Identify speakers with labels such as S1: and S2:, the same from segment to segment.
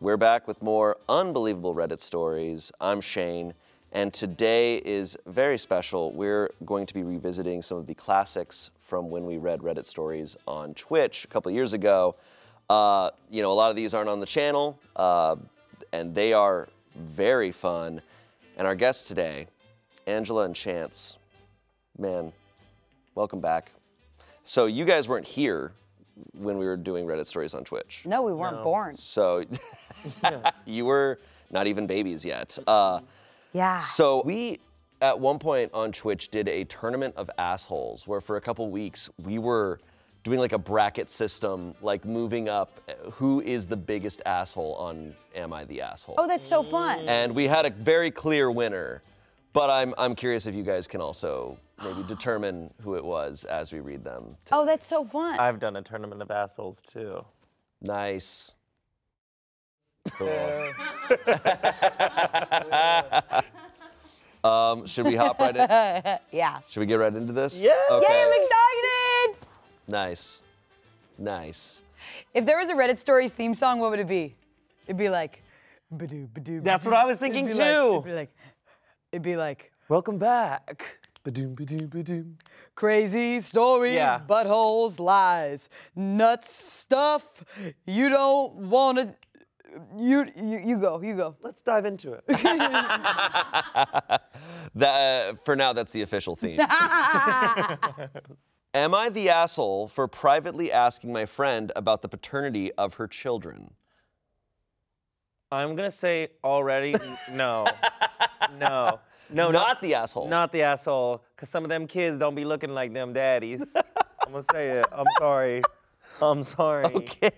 S1: We're back with more unbelievable Reddit stories. I'm Shane, and today is very special. We're going to be revisiting some of the classics from when we read Reddit stories on Twitch a couple years ago. Uh, you know, a lot of these aren't on the channel, uh, and they are very fun. And our guests today, Angela and Chance, man, welcome back. So you guys weren't here when we were doing Reddit stories on Twitch.
S2: No, we weren't born.
S1: So you were not even babies yet. Uh,
S2: Yeah.
S1: so we, at one point on Twitch, did a tournament of assholes where for a couple weeks we were doing like a bracket system, like moving up uh, who is the biggest asshole on Am I the Asshole?
S2: oh, that's so fun.
S1: and we had a very clear winner. But I'm, I'm curious if you guys can also maybe determine who it was as we read them.
S2: Oh, that's so fun.
S3: I've done a tournament of assholes too.
S1: Nice. Cool. um, should we hop right in?
S2: yeah.
S1: Should we get right into this?
S3: Yeah.
S1: Okay.
S2: Yay, I'm excited!
S1: Nice. Nice.
S2: If there was a Reddit Stories theme song, what would it be? It'd be like, ba-doo, ba-doo,
S3: That's
S2: ba-doo.
S3: what I was
S2: It'd
S3: thinking
S2: be like-
S3: too.
S2: it'd be like, it'd be like,
S3: Welcome back.
S1: Ba-doom, ba-doom, ba-doom.
S2: crazy stories,
S3: Yeah.
S2: buttholes, lies, nuts, stuff. You don't want to. You, you you go you go.
S3: Let's dive into it.
S1: That, uh, for now, that's the official theme. Am I the asshole for privately asking my friend about the paternity of her children?
S3: I'm gonna say already no. No. No,
S1: Not the asshole.
S3: Not the asshole. Cause some of them kids don't be looking like them daddies. I'm gonna say it. I'm sorry. I'm sorry.
S1: Okay.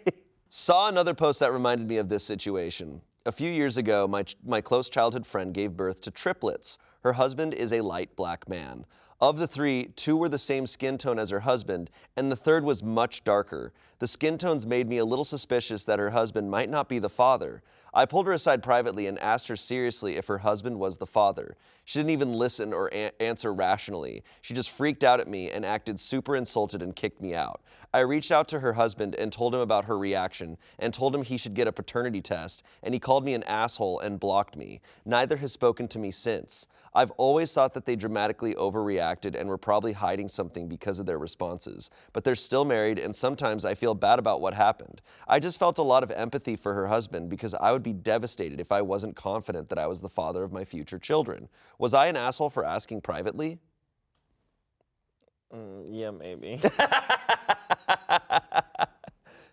S1: Saw another post that reminded me of this situation. A few years ago, my, my close childhood friend gave birth to triplets. Her husband is a light black man. Of the three, two were the same skin tone as her husband, and the third was much darker. The skin tones made me a little suspicious that her husband might not be the father. I pulled her aside privately and asked her seriously if her husband was the father. She didn't even listen or answer rationally. She just freaked out at me and acted super insulted and kicked me out. I reached out to her husband and told him about her reaction and told him he should get a paternity test, and he called me an asshole and blocked me. Neither has spoken to me since. I've always thought that they dramatically overreacted and were probably hiding something because of their responses, but they're still married, and sometimes I feel bad about what happened. I just felt a lot of empathy for her husband because I would be devastated if I wasn't confident that I was the father of my future children. Was I an asshole for asking privately?
S3: Mm, yeah, maybe.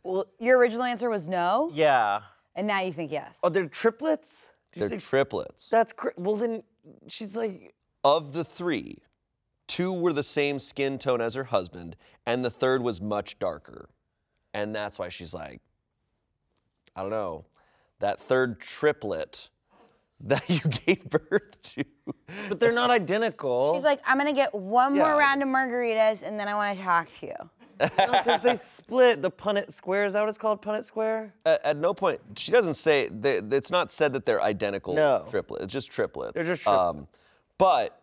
S2: Well, your original answer was no,
S3: yeah.
S2: and now you think yes.
S3: Oh, they're triplets? Did
S1: They're
S3: say-
S1: triplets.
S3: That's cra- well then she's like
S1: Of the three, two were the same skin tone as her husband, and the third was much darker. And that's why she's like, I don't know, that third triplet that you gave birth to.
S3: but they're not identical.
S2: She's like, I'm gonna get one
S1: Yeah.
S2: more round of margaritas, and then I want to talk to you.
S3: because they split the Punnett Square. Is that what it's called? Punnett Square?
S1: At, at no point, she doesn't say, they, it's not said that they're identical
S3: No.
S1: triplets, it's just triplets. Um,
S3: They're just triplets.
S1: but,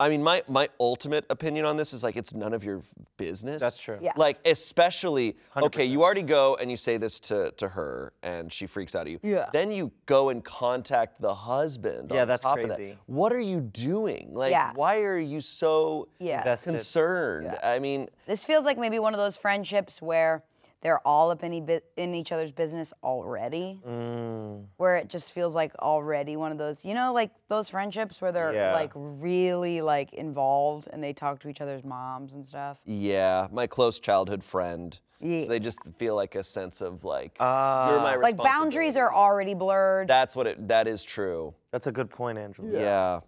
S1: I mean, my, my ultimate opinion on this is like, it's none of your business.
S3: That's true.
S2: Yeah.
S1: Like, especially, okay, you already go and you say this to, to her and she freaks out at you.
S2: Yeah.
S1: Then you go and contact the husband.
S3: Yeah,
S1: on
S3: that's
S1: top Of that.
S3: crazy.
S1: What are you doing? Like,
S2: Yeah.
S1: why are you so
S2: Yeah.
S3: Invested.
S1: concerned? I mean,
S2: This feels like maybe one of those friendships where they're all up in, e- in each other's business already.
S3: Mm.
S2: Where it just feels like already one of those, you know, like those friendships where they're
S3: Yeah.
S2: like really like involved and they talk to each other's moms and stuff.
S1: Yeah, my close childhood friend.
S2: Yeah.
S1: So they just feel like a sense of like
S3: Ah.
S1: you're my
S2: Like boundaries are already blurred.
S1: That's what it. That is true.
S3: That's a good point, Angela.
S1: Yeah.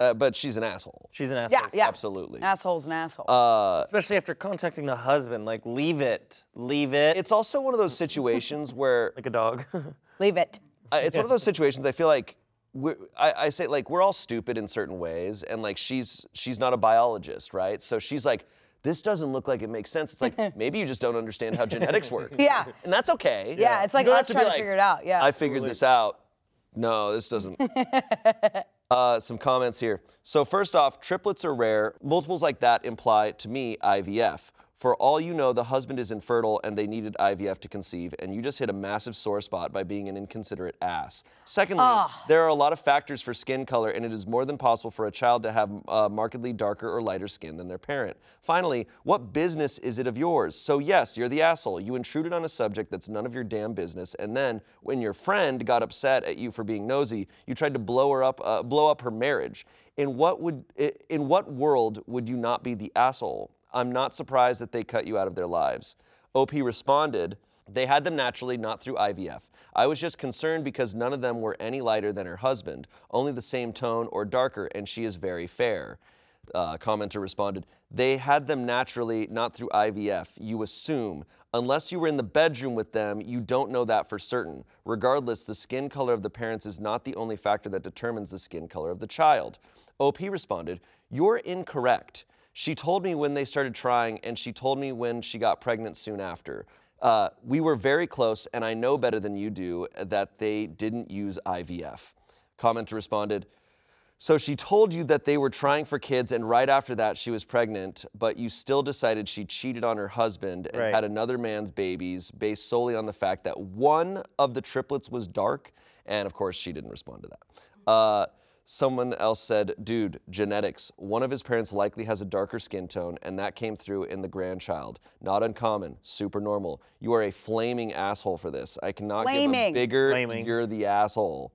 S1: Uh, but she's an asshole.
S3: She's an asshole.
S2: yeah, yeah.
S1: Absolutely.
S2: Asshole's an asshole.
S1: Uh,
S3: Especially after contacting the husband. Like, leave it. Leave it.
S1: it's also one of those situations where
S3: like a dog.
S2: Leave it.
S1: I- it's one of those situations I feel like we're, I, I say like we're all stupid in certain ways, and like she's she's not a biologist, right? So she's like, this doesn't look like it makes sense. It's like maybe you just don't understand how genetics work.
S2: Yeah.
S1: and that's okay.
S2: Yeah, it's like
S1: You don't
S2: us
S1: have to be
S2: trying to figure it out, yeah.
S1: I figured this out. No, this doesn't. Uh, some comments here. So first off, triplets are rare. Multiples like that imply to me IVF. For all you know, the husband is infertile and they needed IVF to conceive, and you just hit a massive sore spot by being an inconsiderate ass. Secondly, there are a lot of factors for skin color, and it is more than possible for a child to have uh, markedly darker or lighter skin than their parent. Finally, what business is it of yours? So, yes, you're the asshole. You intruded on a subject that's none of your damn business, and then when your friend got upset at you for being nosy, you tried to blow her up, uh, blow up her marriage. In what would, in what world would you not be the asshole? I'm not surprised that they cut you out of their lives. OP responded, they had them naturally, not through IVF. I was just concerned because none of them were any lighter than her husband, only the same tone or darker, and she is very fair. Uh, commenter responded, They had them naturally, not through IVF. You assume. Unless you were in the bedroom with them, you don't know that for certain. Regardless, the skin color of the parents is not the only factor that determines the skin color of the child. OP responded, You're incorrect. She told me when they started trying, and she told me when she got pregnant soon after. Uh, we were very close, and I know better than you do that they didn't use IVF. Commenter responded, so she told you that they were trying for kids, and right after that, she was pregnant, but you still decided she cheated on her husband and
S3: Right.
S1: had another man's babies based solely on the fact that one of the triplets was dark. And of course, she didn't respond to that. Uh, someone else said, dude, genetics. One of his parents likely has a darker skin tone, and that came through in the grandchild. Not uncommon, super normal. You are a flaming asshole for this. I cannot give a bigger,
S3: Flaming.
S1: you're the asshole.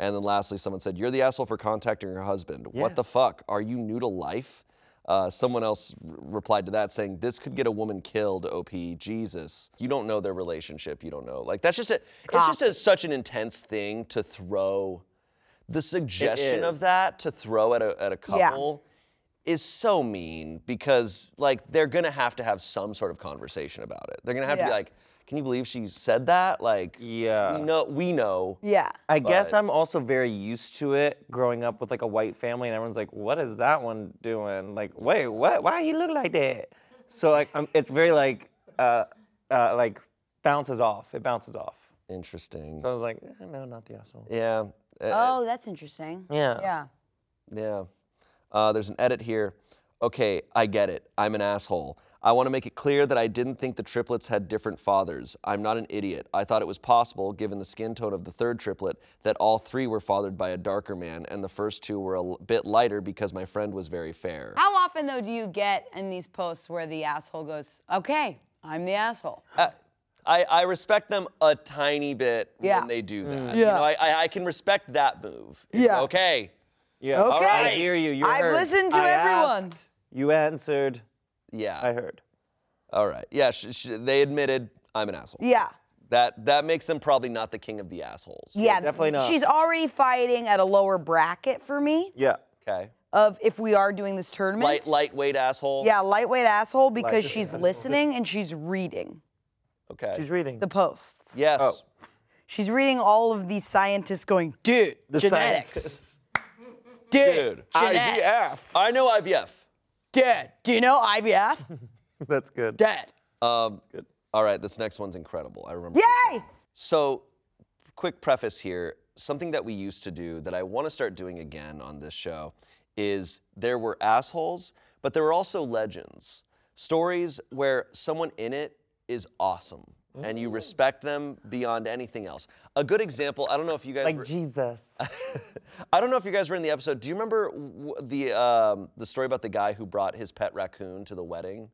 S1: And then lastly, someone said, You're the asshole for contacting your husband. What the
S3: Yes.
S1: fuck? Are you new to life? Uh, someone else r- replied to that saying, This could get a woman killed, OP. Jesus. You don't know their relationship. You don't know. Like, that's just a, it's just a, such an intense thing to throw. The suggestion of that to throw at a, at a
S2: Yeah.
S1: couple is so mean because, like, they're gonna have to have some sort of conversation about it. They're gonna have to be
S2: Yeah.
S1: like, Can you believe she said that? Like,
S3: Yeah.
S1: we know. We know.
S2: Yeah.
S3: I guess I'm also very used to it growing up with like a white family, and everyone's like, "What is that one doing?" Like, wait, what? Why he look like that? So like, I'm, it's very like, uh, uh, like bounces off. It bounces off.
S1: Interesting.
S3: So I was like, eh, no, not the asshole.
S1: Yeah. Uh,
S2: Oh, that's interesting.
S3: Yeah.
S2: Yeah.
S1: Yeah. Uh, there's an edit here. Okay, I get it. I'm an asshole. I want to make it clear that I didn't think the triplets had different fathers. I'm not an idiot. I thought it was possible, given the skin tone of the third triplet, that all three were fathered by a darker man, and the first two were a l- bit lighter because my friend was very fair.
S2: How often though do you get in these posts where the asshole goes, "Okay, I'm the asshole."
S1: Uh, I, I respect them a tiny bit
S2: Yeah.
S1: when they do mm. that.
S2: Yeah.
S1: You know, I, I, I can respect that move. It's
S2: Yeah.
S1: Okay.
S3: Yeah.
S2: Oh, okay.
S3: I hear you. You
S2: I've
S3: heard.
S2: listened to
S3: I
S2: everyone.
S3: asked, you answered.
S1: Yeah.
S3: I heard.
S1: All right. Yeah. Sh- sh- they admitted I'm an asshole.
S2: Yeah.
S1: That that makes them probably not the king of the assholes.
S2: Yeah.
S3: definitely not.
S2: She's already fighting at a lower bracket for me
S3: Yeah.
S1: Okay.
S2: of if we are doing this tournament.
S1: Light lightweight asshole.
S2: Yeah, lightweight asshole because
S3: Lightweight
S2: she's
S3: asshole.
S2: listening and she's reading
S1: Okay.
S3: She's reading.
S2: the posts.
S1: yes.
S3: Oh.
S2: She's reading all of these scientists going, dude,
S3: the
S2: genetics.
S3: scientists.
S2: Dude,
S1: Dude.
S2: genetics.
S3: IVF.
S1: I know IVF.
S2: Dad, do you know IVF?
S3: That's good.
S2: Dad.
S1: Um,
S3: good.
S1: All right. This next one's incredible. I remember.
S2: Yay!
S1: So, quick preface here. Something that we used to do that I want to start doing again on this show is there were assholes, but there were also legends. Stories where someone in it is awesome and you respect them beyond anything else. A good example, I don't know if you guys
S3: Like
S1: were,
S3: Jesus.
S1: I don't know if you guys were in the episode. Do you remember the um, the story about the guy who brought his pet raccoon to the wedding?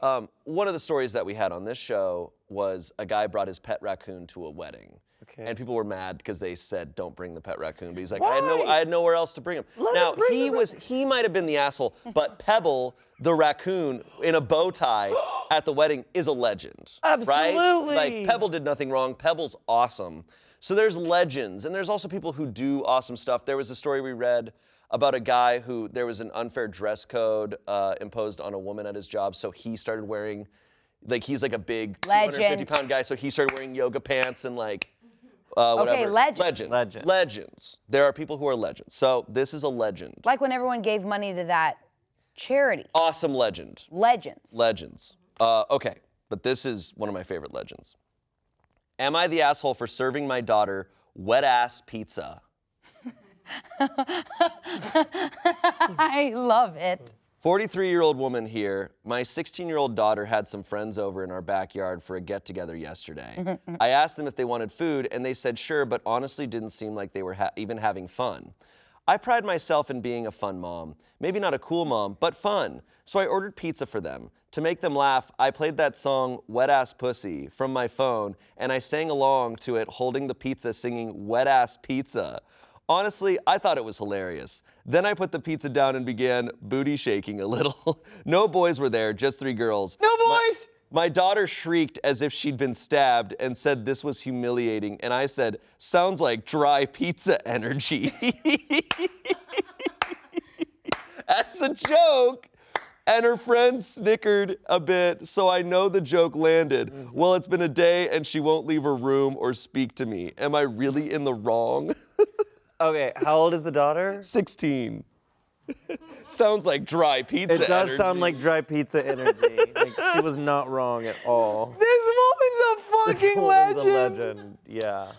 S1: Um, one of the stories that we had on this show was a guy brought his pet raccoon to a wedding.
S3: Okay.
S1: And people were mad because they said don't bring the pet raccoon, but he's like I had no I had nowhere else to bring him.
S3: Let
S1: now
S3: him bring
S1: he was he might have been the asshole, but Pebble the raccoon in a bow tie at the wedding is a legend, right?
S3: Absolutely.
S1: Like Pebble did nothing wrong. Pebble's awesome. So there's legends, and there's also people who do awesome stuff. There was a story we read about a guy who there was an unfair dress code uh, imposed on a woman at his job, so he started wearing, like he's like a big 250 pound guy, so he started wearing yoga pants and like. Uh, whatever.
S2: legends.
S1: Legend.
S3: Legend.
S1: Legends. There are people who are legends. So this is a legend.
S2: Like when everyone gave money to that charity.
S1: Awesome legend.
S2: Legends.
S1: Legends. Uh, okay, but this is one of my favorite legends. Am I the asshole for serving my daughter wet ass pizza?
S2: I love it.
S1: 43 year old woman here. My 16 year old daughter had some friends over in our backyard for a get together yesterday. I asked them if they wanted food, and they said sure, but honestly didn't seem like they were ha- even having fun. I pride myself in being a fun mom. Maybe not a cool mom, but fun. So I ordered pizza for them. To make them laugh, I played that song Wet Ass Pussy from my phone, and I sang along to it holding the pizza singing Wet Ass Pizza. Honestly, I thought it was hilarious. Then I put the pizza down and began booty shaking a little. no boys were there, just three girls.
S2: No
S1: My-
S2: boys!
S1: my daughter shrieked as if she'd been stabbed and said this was humiliating. And I said, sounds like dry pizza energy. As a joke. And her friends snickered a bit, so I know the joke landed. Mm-hmm. Well, it's been a day and she won't leave her room or speak to me. Am I really in the wrong?
S3: Okay, how old is the daughter?
S1: 16. Sounds like dry pizza.
S3: It does
S1: energy.
S3: sound like dry pizza energy. like she was not wrong at all.
S2: This woman's a fucking
S3: This
S2: fucking
S3: woman's
S2: legend.
S3: a legend. Yeah.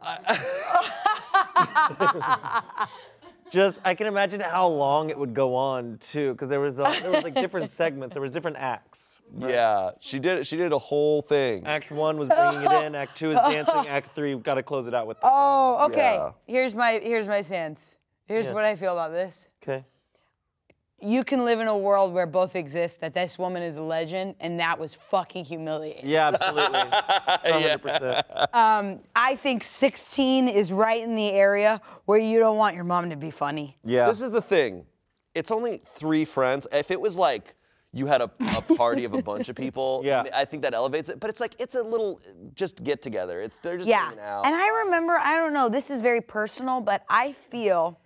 S3: Just I can imagine how long it would go on too, because there was the, there was like different segments. There was different acts.
S1: Yeah, she did. She did a whole thing.
S3: Act one was bringing it in. Act two is dancing. Act three, we've got to close it out with. The
S2: Oh, okay.
S1: Yeah.
S2: Here's my here's my stance. Here's
S3: Yeah.
S2: what I feel about this.
S3: Okay.
S2: You can live in a world where both exist, that this woman is a legend, and that was fucking humiliating.
S3: Yeah, absolutely. 100%.
S2: Um, I think 16 is right in the area where you don't want your mom to be funny.
S3: Yeah.
S1: This is the thing. It's only three friends. If it was like you had a, a party of a bunch of people,
S3: Yeah.
S1: I think that elevates it. But it's like it's a little just get together. It's they're just
S2: Yeah.
S1: hanging out.
S2: And I remember, I don't know, this is very personal, but I feel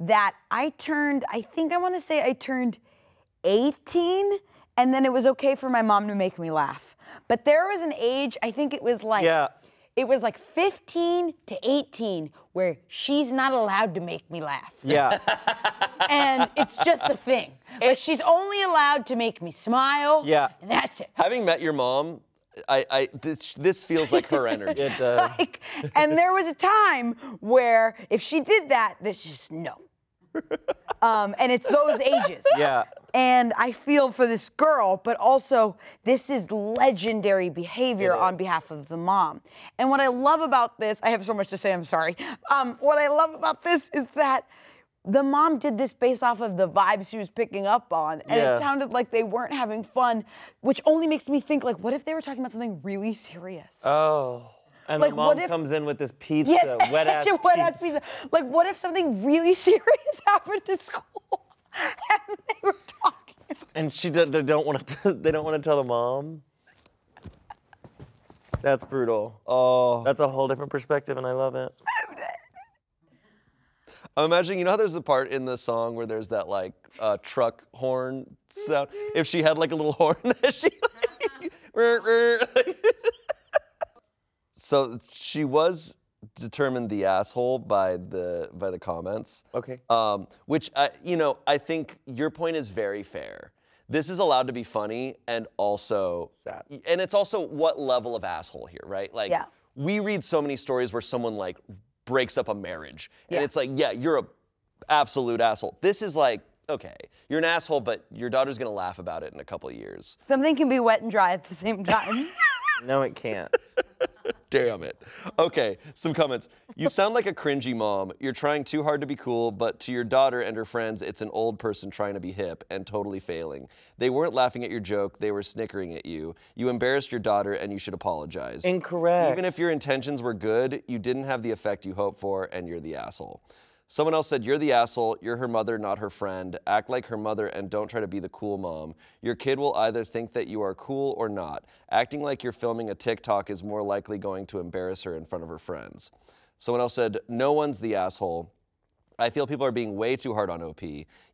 S2: that I turned, I think I want to say I turned 18, and then it was okay for my mom to make me laugh. But there was an age, I think it was like,
S3: Yeah.
S2: it was like 15 to 18 where she's not allowed to make me laugh.
S3: yeah.
S2: And it's just a thing. Like she's only allowed to make me smile.
S3: Yeah.
S2: And that's it.
S1: Having met your mom, I, I this this feels like her energy.
S3: It uh,
S2: like, and there was a time where if she did that, this just no. Um, and it's those ages.
S3: yeah.
S2: And I feel for this girl, but also this is legendary behavior
S3: It
S2: on behalf of the mom. And what I love about this, I have so much to say, I'm sorry. Um, what I love about this is that the mom did this based off of the vibes she was picking up on. And
S3: Yeah.
S2: it sounded like they weren't having fun, which only makes me think like, what if they were talking about something really serious?
S3: Oh. And
S2: Like,
S3: the
S2: what
S3: mom
S2: if-
S3: comes in with this pizza,
S2: Yes,
S3: wet ass
S2: wet ass pizza. Like, what if something really serious happened at school and they were talking?
S3: And she they don't want to. They don't want to tell the mom. That's brutal.
S1: Oh,
S3: That's a whole different perspective, and I love it.
S1: I'm imagining. You know how there's a part in the song where there's that like uh, truck horn sound. If she had like a little horn that she like, so she was determined the asshole by the by the comments.
S3: Okay.
S1: Um, which I, you know, I think your point is very fair. This is allowed to be funny and also
S3: Sad.
S1: And it's also what level of asshole here, right? Like
S2: Yeah.
S1: we read so many stories where someone like breaks up a marriage, and
S2: Yeah.
S1: it's like, yeah, you're a absolute asshole. This is like, okay, you're an asshole, but your daughter's gonna laugh about it in a couple of years.
S2: Something can be wet and dry at the same time.
S3: No, it can't.
S1: Damn it. Okay, some comments. You sound like a cringy mom. You're trying too hard to be cool, but to your daughter and her friends, it's an old person trying to be hip and totally failing. They weren't laughing at your joke, they were snickering at you. You embarrassed your daughter and you should apologize.
S3: Incorrect.
S1: Even if your intentions were good, you didn't have the effect you hoped for, and you're the asshole. Someone else said, You're the asshole, you're her mother, not her friend. Act like her mother and don't try to be the cool mom. Your kid will either think that you are cool or not. Acting like you're filming a TikTok is more likely going to embarrass her in front of her friends. Someone else said, No one's the asshole. I feel people are being way too hard on OP.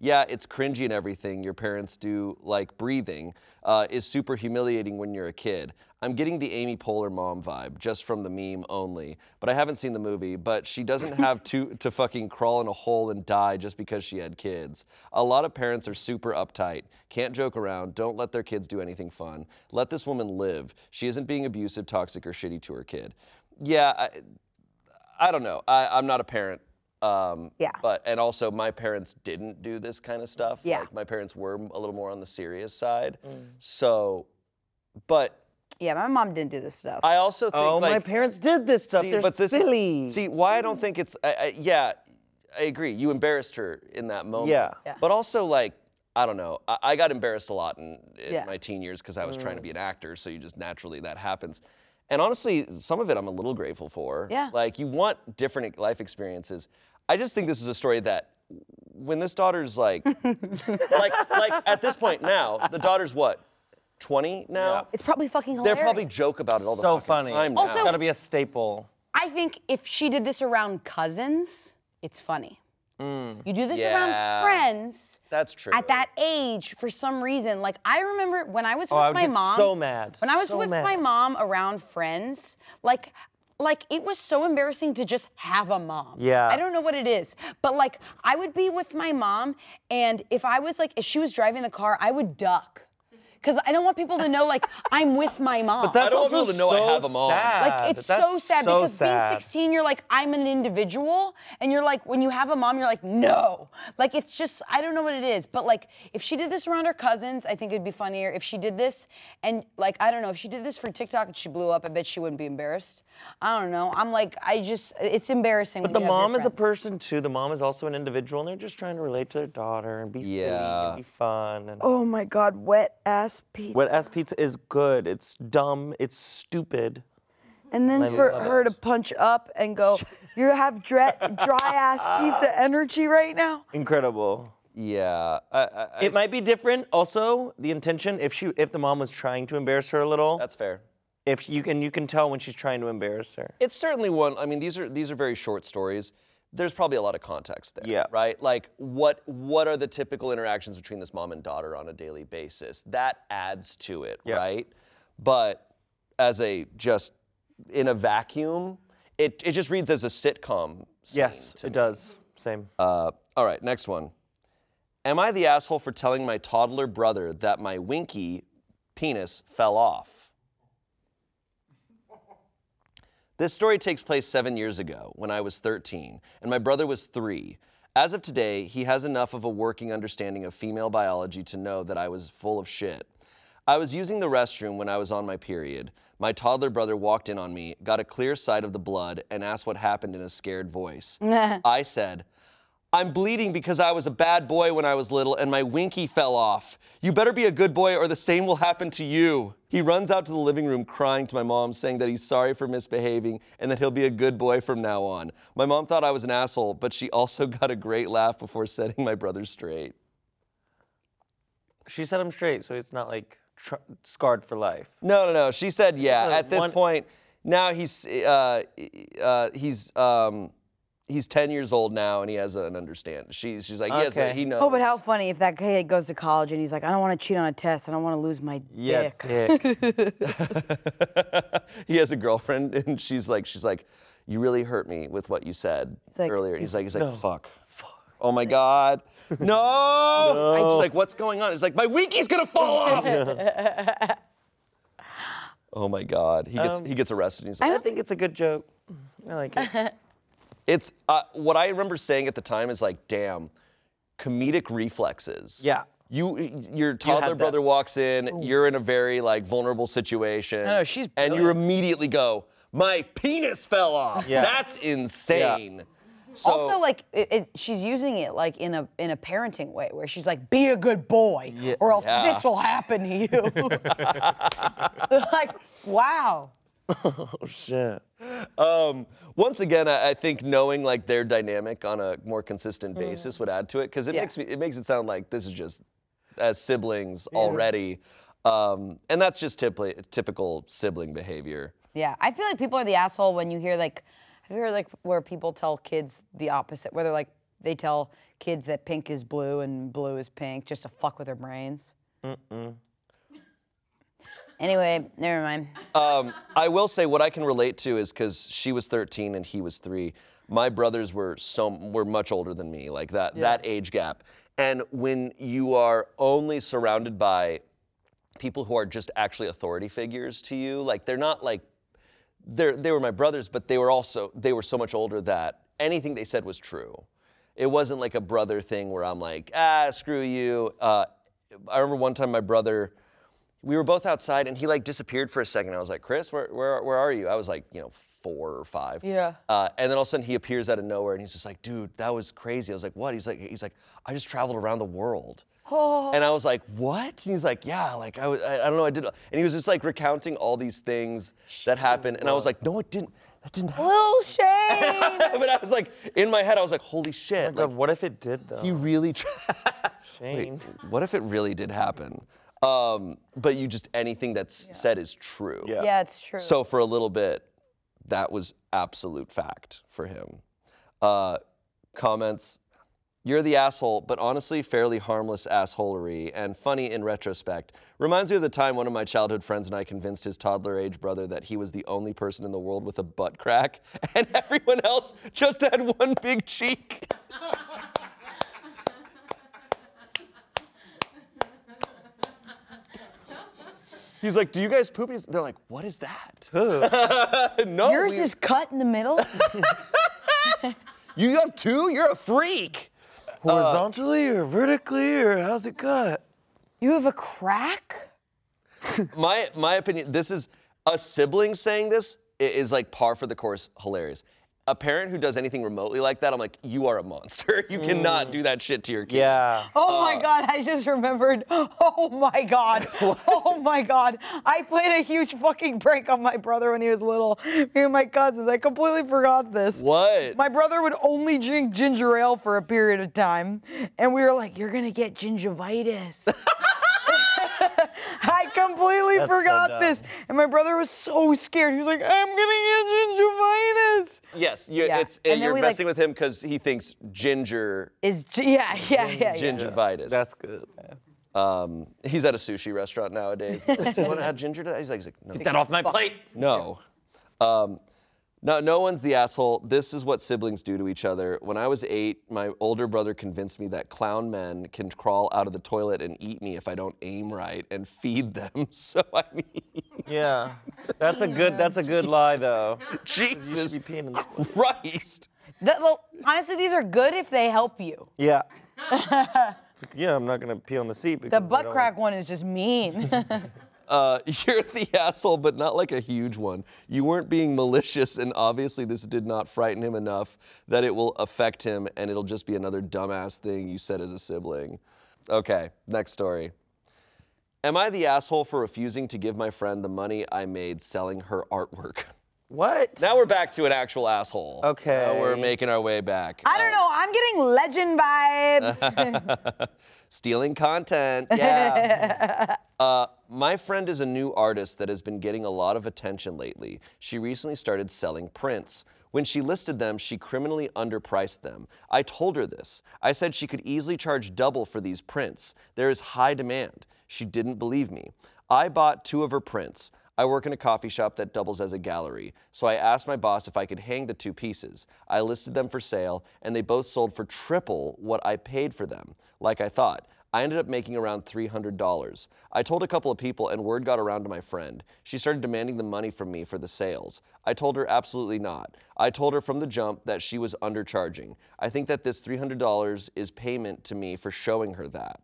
S1: Yeah, it's cringy and everything. Your parents do like breathing uh, is super humiliating when you're a kid. I'm getting the Amy Poehler mom vibe just from the meme only, but I haven't seen the movie. But she doesn't have to to fucking crawl in a hole and die just because she had kids. A lot of parents are super uptight, can't joke around, don't let their kids do anything fun. Let this woman live. She isn't being abusive, toxic, or shitty to her kid. Yeah. I, I don't know. I, I'm not a parent. Um,
S4: Yeah.
S1: But and also my parents didn't do this kind of stuff.
S4: Yeah.
S1: Like my parents were a little more on the serious side. So, but
S4: Yeah, my mom didn't do this stuff.
S1: I also think
S3: Oh,
S1: like
S3: my parents did this stuff.
S1: See,
S3: They're
S1: but this
S3: silly.
S1: Is, see, why I don't think it's. I, I, yeah, I agree. You embarrassed her in that moment.
S3: Yeah.
S4: Yeah.
S1: But also, like, I don't know. I, I got embarrassed a lot in, in
S4: Yeah.
S1: my teen years because I was
S3: Mm.
S1: trying to be an actor. So you just naturally that happens. And honestly, some of it I'm a little grateful for.
S4: Yeah.
S1: Like you want different life experiences. I just think this is a story that when this daughter's like, like, like at this point now, the daughter's what, 20 now?
S4: it's probably fucking
S1: They
S4: hilarious.
S1: probably joke about it all the time.
S3: so
S1: fucking
S3: funny.
S1: time now.
S3: it's gotta be a staple.
S2: I think if she did this around cousins, it's funny. Mm. You do this
S1: Yeah.
S2: around friends
S1: That's true.
S2: at that age for some reason. Like I remember when I was
S3: Oh,
S2: with
S3: I would
S2: my
S3: get
S2: mom.
S3: so mad.
S2: When I was
S3: So
S2: with
S3: mad.
S2: my mom around friends, like like it was so embarrassing to just have a mom.
S3: Yeah.
S2: I don't know what it is, but like I would be with my mom and if I was like if she was driving the car, I would duck. Cuz I don't want people to know like I'm with my mom.
S3: That's
S1: I don't want
S3: also
S1: people to know I
S3: so
S1: have a mom.
S3: Sad.
S2: Like it's
S3: That's
S2: so sad
S3: so
S2: because
S3: sad.
S2: being 16, you're like, I'm an individual, and you're like, when you have a mom, you're like, no. Like it's just, I don't know what it is, but like, if she did this around her cousins, I think it'd be funnier. If she did this, and like, I don't know, if she did this for TikTok and she blew up, I bet she wouldn't be embarrassed. I don't know. I'm like, I just, it's embarrassing.
S3: But
S2: when
S3: the
S2: you have your
S3: mom is a
S2: friends.
S3: person too. The mom is also an individual, and they're just trying to relate to their daughter and be silly
S1: Yeah.
S3: and be fun. And
S4: oh my God, wet ass pizza.
S3: Wet ass pizza is good. It's dumb. It's stupid.
S4: and then
S3: I
S4: for
S3: love
S4: her
S3: it.
S4: to punch up and go, you have dry, dry ass pizza energy right now.
S3: Incredible.
S1: Yeah. I, I, I,
S3: It might be different. Also, the intention if she if the mom was trying to embarrass her a little.
S1: that's fair.
S3: if you can you can tell when she's trying to embarrass her.
S1: It's certainly one. I mean, these are these are very short stories. There's probably a lot of context there.
S3: Yeah.
S1: Right. Like, what what are the typical interactions between this mom and daughter on a daily basis? That adds to it,
S3: Yeah.
S1: right? But as a just in a vacuum, it it just reads as a sitcom. Scene
S3: Yes, it
S1: me.
S3: does. Same.
S1: Uh, all right, next one. Am I the asshole for telling my toddler brother that my winky penis fell off? This story takes place seven years ago when I was 13 and my brother was three. As of today, he has enough of a working understanding of female biology to know that I was full of shit. I was using the restroom when I was on my period. My toddler brother walked in on me, got a clear sight of the blood, and asked what happened in a scared voice. I said, I'm bleeding because I was a bad boy when I was little and my winky fell off. You better be a good boy or the same will happen to you. He runs out to the living room crying to my mom, saying that he's sorry for misbehaving and that he'll be a good boy from now on. My mom thought I was an asshole, but she also got a great laugh before setting my brother straight.
S3: She set him straight, so it's not like tr- scarred for life.
S1: No, no, no. She said, yeah.
S3: So
S1: At this
S3: one-
S1: point, now he's uh, uh, he's um, he's 10 years old now and he has an understand. She's she's like, yes,
S3: Okay.
S1: he knows.
S4: Oh, but how funny if that kid goes to college and he's like, I don't want to cheat on a test. I don't want to lose my
S3: Yeah,
S4: dick.
S3: dick.
S1: he has a girlfriend and she's like she's like you really hurt me with what you said
S4: like-
S1: earlier he's like he's like fuck oh my god no, She's like what's going on he's like my winky's gonna fall off oh my god he gets um, he gets arrested and he's like
S3: I think it's a good joke. I like it.
S1: It's uh, what i remember saying at the time is like damn comedic reflexes
S3: Yeah.
S1: you your toddler
S3: that.
S1: brother walks in you're in a very like vulnerable situation
S4: know, she's
S1: and you immediately go my penis fell off
S3: Yeah.
S1: that's insane so
S2: also, like it, it, she's using it like in a in a parenting way, where she's like, "Be a good boy, or else
S1: Yeah.
S2: this will happen to you." like, wow.
S3: Oh shit.
S1: Um, once again I, I think knowing like their dynamic on a more
S4: Mm.
S1: consistent basis would add to it because it
S2: Yeah.
S1: makes me it makes it sound like this is just as siblings already um, and that's just typically typical sibling behavior
S2: Yeah, I feel like people are the asshole when you hear like, have you heard like where people tell kids the opposite, where they're like, they tell kids that pink is blue and blue is pink just to fuck with their brains. Anyway, never mind.
S1: Um, I will say what I can relate to is because she was 13 and he was three. My brothers were so were much older than me, like that that age gap. And when you are only surrounded by people who are just actually authority figures to you, like they're not like they're, they were my brothers, but they were also they were so much older that anything they said was true. It wasn't like a brother thing where I'm like, ah, screw you. Uh, I remember one time my brother, we were both outside and he like disappeared for a second. I was like, Chris, where, where, where are you? I was like, you know, four or five.
S5: Yeah.
S1: Uh, and then all of a sudden he appears out of nowhere and he's just like, dude, that was crazy. I was like, what? He's like, he's like, I just traveled around the world. Oh. And I was like, what? And he's like, yeah, like I, was, I, I don't know, I did. And he was just like recounting all these things that happened. And I was like, no, it didn't. That didn't happen.
S5: Little Shane.
S1: but I was like, in my head, I was like, holy shit.
S3: Oh God,
S1: like,
S3: what if it did though?
S1: he really tra- Wait,
S3: Shane.
S1: what if it really did happen? Um, but you just anything that's said is true.
S3: Yeah.
S5: yeah, it's true.
S1: So for a little bit, that was absolute fact for him. Uh, comments. You're the asshole, but honestly, fairly harmless assholery and funny in retrospect. Reminds me of the time one of my childhood friends and I convinced his toddler age brother that he was the only person in the world with a butt crack and everyone else just had one big cheek. He's like, Do you guys poop? He's- They're like, What is that? no.
S2: Yours
S1: we-
S2: is cut in the middle.
S1: You have two? You're a freak.
S3: Horizontally or vertically or how's it cut?
S2: you have a crack?
S1: my my opinion, this is a sibling saying this i- is like par for the course hilarious. A parent who does anything remotely like that, I'm like, you are a monster. You cannot do that shit to your kid.
S3: Yeah.
S2: Oh
S1: Uh,
S2: my God, I just remembered. Oh my God. Oh my God. I played a huge fucking prank on my brother when he was little. Me and my cousins. I completely forgot this.
S1: What?
S2: My brother would only drink ginger ale for a period of time. And we were like, you're going to get gingivitis. I completely
S3: That's
S2: forgot
S3: dumb.
S2: this. And my brother was so scared. He was like, I'm going to get gingivitis.
S1: yes, you're,
S2: Yeah.
S1: it's
S2: And
S1: you're
S2: we, like-
S1: messing with him because he thinks ginger
S2: Is gi- yeah, yeah, yeah. yeah.
S1: gingivitis.
S3: That's good, man.
S1: um, he's at a sushi restaurant nowadays. Do you want to add ginger to that? He's like, he's like no.
S3: Get that off my plate.
S1: No. Um, no, no one's the asshole. This is what siblings do to each other. When I was eight, my older brother convinced me that clown men can crawl out of the toilet and eat me if I don't aim right and feed them. So I mean,
S3: Yeah. That's a good that's a good lie though.
S1: Jesus
S3: You peeing in the-
S1: Christ.
S2: Th- well, honestly, these are good if they help you.
S3: Yeah. It's like, yeah, I'm not gonna pee on the seat because
S2: The butt crack one is just mean.
S1: Uh, you're the asshole, but not like a huge one. You weren't being malicious, and obviously this did not frighten him enough that it will affect him, and it'll just be another dumbass thing you said as a sibling. Okay, next story. Am I the asshole for refusing to give my friend the money I made selling her artwork?
S3: What?
S1: Now we're back to an actual asshole.
S3: Okay.
S1: Now we're making our way back.
S2: I don't know. I'm getting legend vibes.
S1: Stealing content, yeah. uh, my friend is a new artist that has been getting a lot of attention lately. She recently started selling prints. When she listed them, she criminally underpriced them. I told her this. I said she could easily charge double for these prints. There is high demand. She didn't believe me. I bought two of her prints. I work in a coffee shop that doubles as a gallery, so I asked my boss if I could hang the two pieces. I listed them for sale, and they both sold for triple what I paid for them, like I thought. I ended up making around $300. I told a couple of people, and word got around to my friend. She started demanding the money from me for the sales. I told her absolutely not. I told her from the jump that she was undercharging. I think that this $300 is payment to me for showing her that.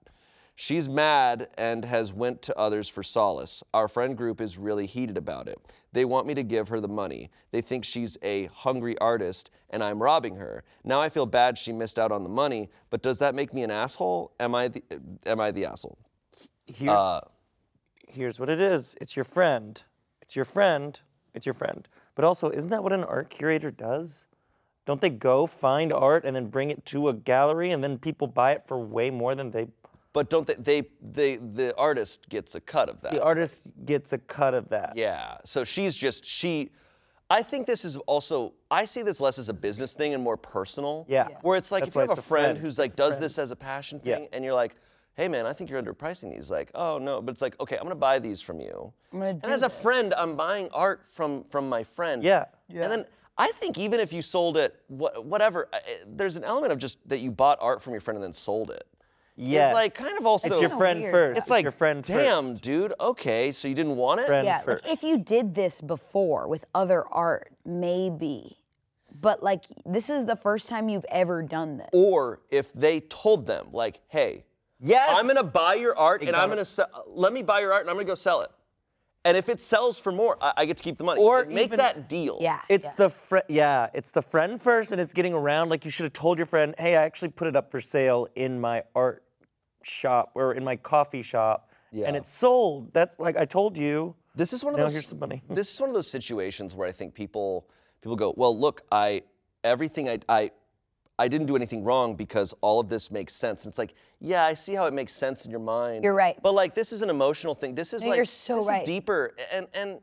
S1: She's mad and has went to others for solace. Our friend group is really heated about it. They want me to give her the money. They think she's a hungry artist and I'm robbing her. Now I feel bad she missed out on the money, but does that make me an asshole? Am I the am I the asshole?
S3: Here's,
S1: Uh,
S3: here's what it is. It's your friend. It's your friend. It's your friend. But also, isn't that what an art curator does? Don't they go find art and then bring it to a gallery and then people buy it for way more than they
S1: But don't they, they they the artist gets a cut of that.
S3: the artist gets a cut of that.
S1: Yeah. So she's just she. I think this is also. I see this less as a business thing and more personal.
S3: Yeah. Yeah.
S1: Where it's like
S3: That's
S1: if you have a friend,
S3: friend.
S1: who's like
S3: It's
S1: does
S3: friend.
S1: this as a passion
S3: Yeah.
S1: thing, and you're like, hey man, I think you're underpricing these. Like, oh no, but it's like, okay, I'm gonna buy these from you.
S2: I'm gonna
S1: and
S2: do
S1: as a friend, I'm buying art from from my friend.
S3: Yeah. yeah.
S1: And then I think even if you sold it, wha- whatever, I- I- there's an element of just that you bought art from your friend and then sold it.
S3: Yes.
S1: It's like kind of also.
S3: It's your friend
S2: weird.
S3: first.
S1: It's like,
S3: your friend
S1: damn,
S3: first.
S1: dude. Okay, so you didn't want it.
S3: Friend
S2: yeah,
S3: first.
S2: like if you did this before with other art, maybe. but like this is the first time you've ever done this.
S1: Or if they told them, like, hey,
S3: Yes.
S1: I'm gonna buy your art and I'm gonna sell, let me buy your art and I'm gonna go sell it. And if it sells for more, I, I get to keep the money.
S3: Or
S1: make
S3: even-
S1: that deal.
S2: Yeah.
S3: It's
S2: yeah.
S3: the friend, yeah. It's the friend first, and it's getting around. Like you should have told your friend, "Hey, I actually put it up for sale in my art shop or in my coffee shop,
S1: Yeah.
S3: and it's sold." That's like I told you.
S1: This is one of
S3: Now
S1: those.
S3: here's some money.
S1: this is one of those situations where I think people people go, well, look, I everything I I I didn't do anything wrong because all of this makes sense. And it's like, yeah, I see how it makes sense in your mind.
S2: You're right.
S1: But like, this is an emotional thing. This is
S2: No,
S1: like,
S2: you're so
S1: this
S2: right.
S1: is deeper. And and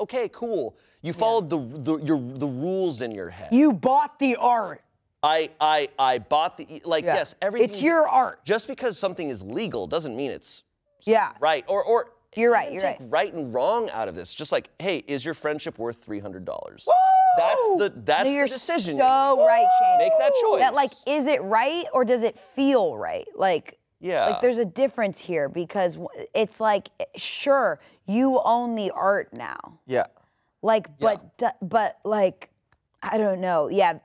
S1: okay, cool. You followed the the your the rules in your head.
S2: You bought the art.
S1: I I I bought the like
S2: Yeah.
S1: yes everything.
S2: It's your art.
S1: Just because something is legal doesn't mean it's
S2: Yeah.
S1: right or or
S2: You're right, you're
S1: take
S2: right.
S1: right and wrong out of this just like hey is your friendship worth $300 that's the that's
S2: No,
S1: the decision
S2: so right, Shane.
S1: make that choice
S2: That like, is it right or does it feel right? Like,
S1: Yeah.
S2: Like, there's a difference here because it's like, sure, you own the art now.
S3: Yeah.
S2: Like, but d- but like, I don't know. Yeah,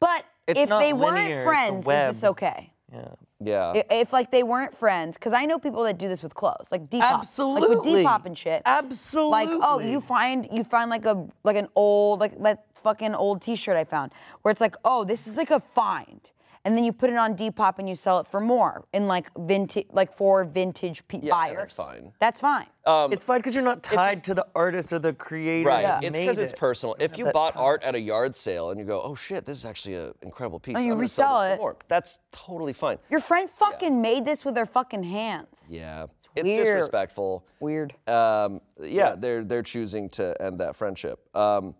S2: but
S3: It's
S2: if
S3: not
S2: they
S3: linear,
S2: weren't
S3: it's a
S2: friends, is this okay?
S3: Yeah.
S1: yeah
S2: I- If like they weren't friends, because I know people that do this with clothes, like Depop, like with
S3: Absolutely.
S2: Depop and shit.
S3: Absolutely.
S2: Like, oh, you find you find like a like an old like that fucking old T-shirt I found, where it's like, oh, this is like a find, and then you put it on Depop and you sell it for more in like vintage, like for vintage pe-
S1: Yeah,
S2: buyers.
S1: that's fine.
S2: That's fine.
S3: it's fine because you're not tied to the artist or the creator.
S1: right
S3: that
S1: it's
S3: made
S1: because it's personal if you bought
S3: time.
S1: art at a yard sale and you go oh shit this is actually an incredible piece
S2: And you
S1: I'm gonna sell
S2: resell
S1: this
S2: it.
S1: for more that's totally fine
S2: Your friend fucking made this with their fucking hands.
S1: yeah it's,
S2: weird.
S1: disrespectful
S2: Weird.
S1: um, yeah, they're they're choosing to end that friendship. Um,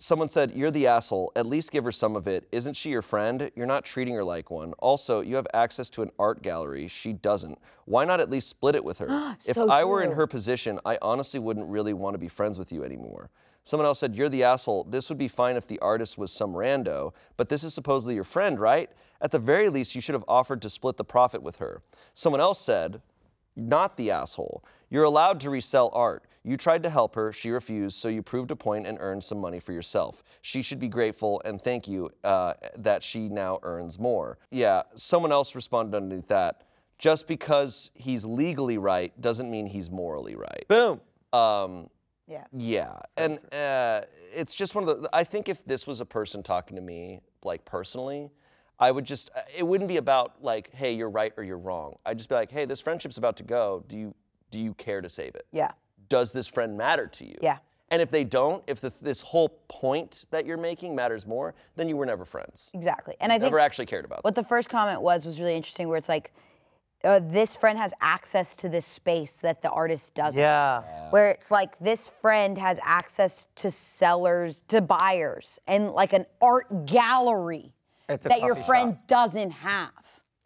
S1: someone said, "You're the asshole. At least give her some of it. Isn't she your friend? You're not treating her like one. Also, you have access to an art gallery. She doesn't. Why not at least split it with her? if
S2: So
S1: I were in
S2: true.
S1: her position, I honestly wouldn't really want to be friends with you anymore." Someone else said, You're the asshole. This would be fine if the artist was some rando, but this is supposedly your friend, right? At the very least, you should have offered to split the profit with her. Someone else said, not the asshole. You're allowed to resell art. You tried to help her, she refused, so you proved a point and earned some money for yourself. She should be grateful and thank you uh, that she now earns more. Yeah, someone else responded underneath that. Just because he's legally right doesn't mean he's morally right.
S3: Boom.
S1: Um,
S2: Yeah.
S1: yeah, and uh, it's just one of the. I think if this was a person talking to me, like personally, I would just. uh, It wouldn't be about like, hey, you're right or you're wrong. I'd just be like, hey, this friendship's about to go. Do you do you care to save it?
S2: Yeah.
S1: Does this friend matter to you?
S2: Yeah.
S1: And if they don't, if the, this whole point that you're making matters more, then you were never friends.
S2: Exactly. And I think
S1: Never actually cared about.
S2: what the first comment was was really interesting, where it's like, uh, this friend has access to this space that the artist doesn't.
S3: Yeah.
S2: Where it's like this friend has access to sellers, to buyers, and like an art gallery
S3: It's
S2: that your friend
S3: shop.
S2: doesn't have.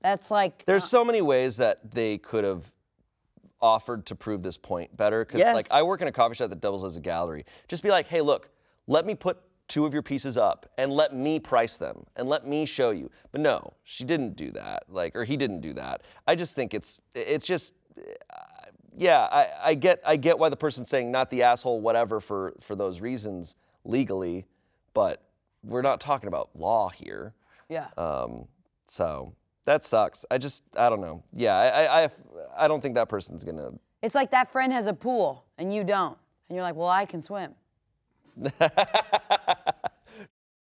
S2: That's like
S1: There's so many ways that they could have offered to prove this point better. Because like I work in a coffee shop that doubles as a gallery. Just be like, hey, look, let me put two of your pieces up and let me price them and let me show you. But no, she didn't do that. Like, or he didn't do that. I just think it's it's just. uh, Yeah, I, I get I get why the person's saying not the asshole, whatever, for for those reasons legally, but we're not talking about law here.
S2: yeah.
S1: Um, so that sucks. I just, I don't know. Yeah, I, I, I, I don't think that person's gonna.
S2: It's like that friend has a pool and you don't, and you're like, well, I can swim.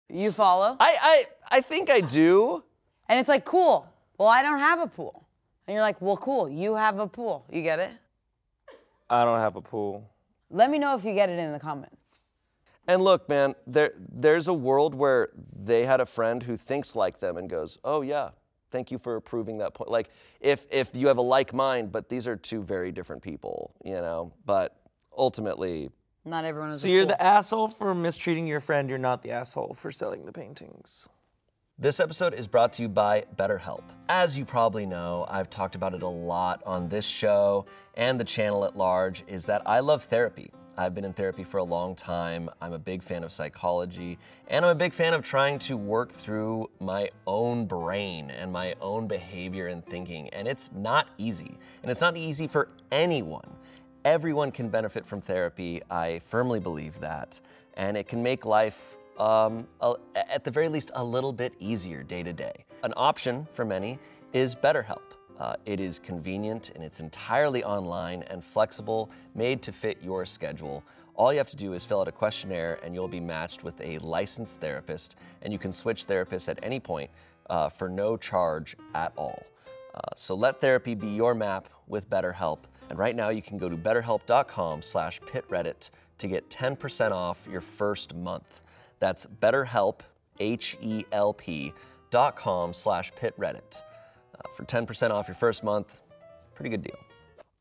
S2: you follow?
S1: I, I, I think I do.
S2: And it's like, cool. Well, I don't have a pool. And you're like, well, cool. You have a pool. You get it?
S3: I don't have a pool.
S2: Let me know if you get it in the comments.
S1: And look, man, there, there's a world where they had a friend who thinks like them and goes, "Oh yeah, thank you for proving that point." Like, if if you have a like mind, but these are two very different people, you know. But ultimately,
S2: Not everyone is
S3: So
S2: a
S3: you're
S2: pool.
S3: the asshole for mistreating your friend. You're not the asshole for selling the paintings.
S1: This episode is brought to you by BetterHelp. As you probably know, I've talked about it a lot on this show and the channel at large, is that I love therapy. I've been in therapy for a long time. I'm a big fan of psychology, and I'm a big fan of trying to work through my own brain and my own behavior and thinking. And it's not easy. And it's not easy for anyone. Everyone can benefit from therapy. I firmly believe that. And it can make life um, a- at the very least, a little bit easier day to day. An option for many is BetterHelp. Uh, it is convenient and it's entirely online and flexible, made to fit your schedule. All you have to do is fill out a questionnaire and you'll be matched with a licensed therapist, and you can switch therapists at any point uh, for no charge at all. Uh, so let therapy be your map with BetterHelp. And right now you can go to betterhelp.com slash pitreddit to get 10% off your first month. That's betterhelp, H-E-L-P dot com slash pitreddit. Uh, for 10% off your first month, pretty good deal.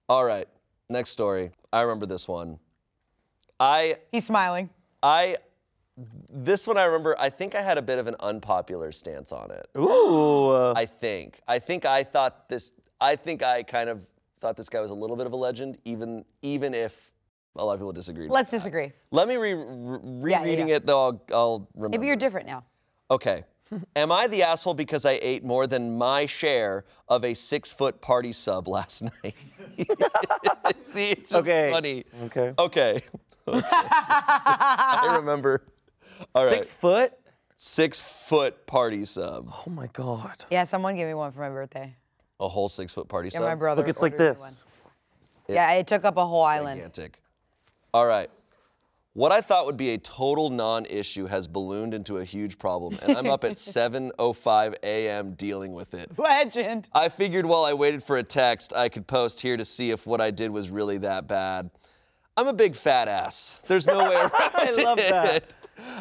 S1: All right, next story. I remember this one. I
S2: He's smiling.
S1: I this one I remember I think I had a bit of an unpopular stance on it.
S3: Ooh.
S1: I think. I think I thought this. I think I kind of thought this guy was a little bit of a legend, even even if a lot of people disagreed.
S2: Let's disagree.
S1: Let me re- re-
S2: Yeah, yeah,
S1: rereading
S2: yeah.
S1: it though. I'll, I'll remember.
S2: Maybe you're different now.
S1: Okay. Am I the asshole because I ate more than my share of a six foot party sub last night? See, it's just
S3: Okay.
S1: funny.
S3: Okay.
S1: Okay. Okay. I remember. All right.
S3: Six foot?
S1: Six foot party sub.
S3: Oh my god.
S2: Yeah, someone gave me one for my birthday.
S1: A whole six foot party
S2: Yeah,
S1: sub.
S2: my brother.
S3: Look, it's like
S2: ordered me
S3: this.
S2: one. Yeah, it took up a whole island.
S1: Gigantic. All right. What I thought would be a total non-issue has ballooned into a huge problem, and I'm up at 7:05 a.m. dealing with it.
S2: Legend.
S1: I figured while I waited for a text, I could post here to see if what I did was really that bad. I'm a big fat ass. There's no way around
S3: I love
S1: it.
S3: that.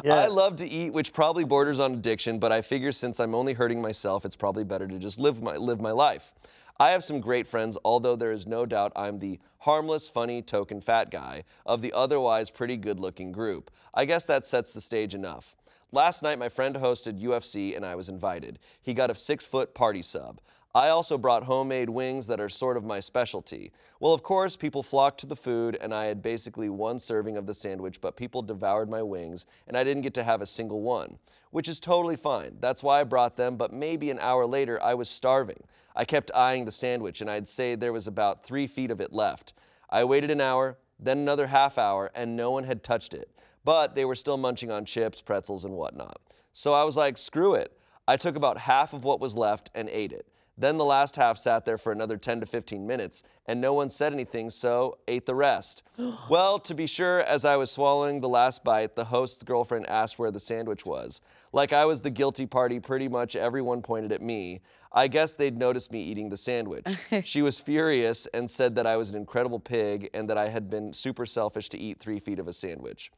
S1: I love to eat, which probably borders on addiction, but I figure since I'm only hurting myself, it's probably better to just live my live my life. I have some great friends, although there is no doubt I'm the harmless, funny, token fat guy of the otherwise pretty good-looking group. I guess that sets the stage enough. Last night, my friend hosted UFC and I was invited. He got a six foot party sub. I also brought homemade wings that are sort of my specialty. Well, of course, people flocked to the food, and I had basically one serving of the sandwich, but people devoured my wings, and I didn't get to have a single one, which is totally fine. That's why I brought them, but maybe an hour later, I was starving. I kept eyeing the sandwich, and I'd say there was about three feet of it left. I waited an hour, then another half hour, and no one had touched it. But they were still munching on chips, pretzels, and whatnot. So I was like, screw it. I took about half of what was left and ate it. Then the last half sat there for another 10 to 15 minutes, and no one said anything, so ate the rest. well, to be sure, as I was swallowing the last bite, the host's girlfriend asked where the sandwich was. Like I was the guilty party, pretty much everyone pointed at me. I guess they'd noticed me eating the sandwich. she was furious and said that I was an incredible pig and that I had been super selfish to eat three feet of a sandwich.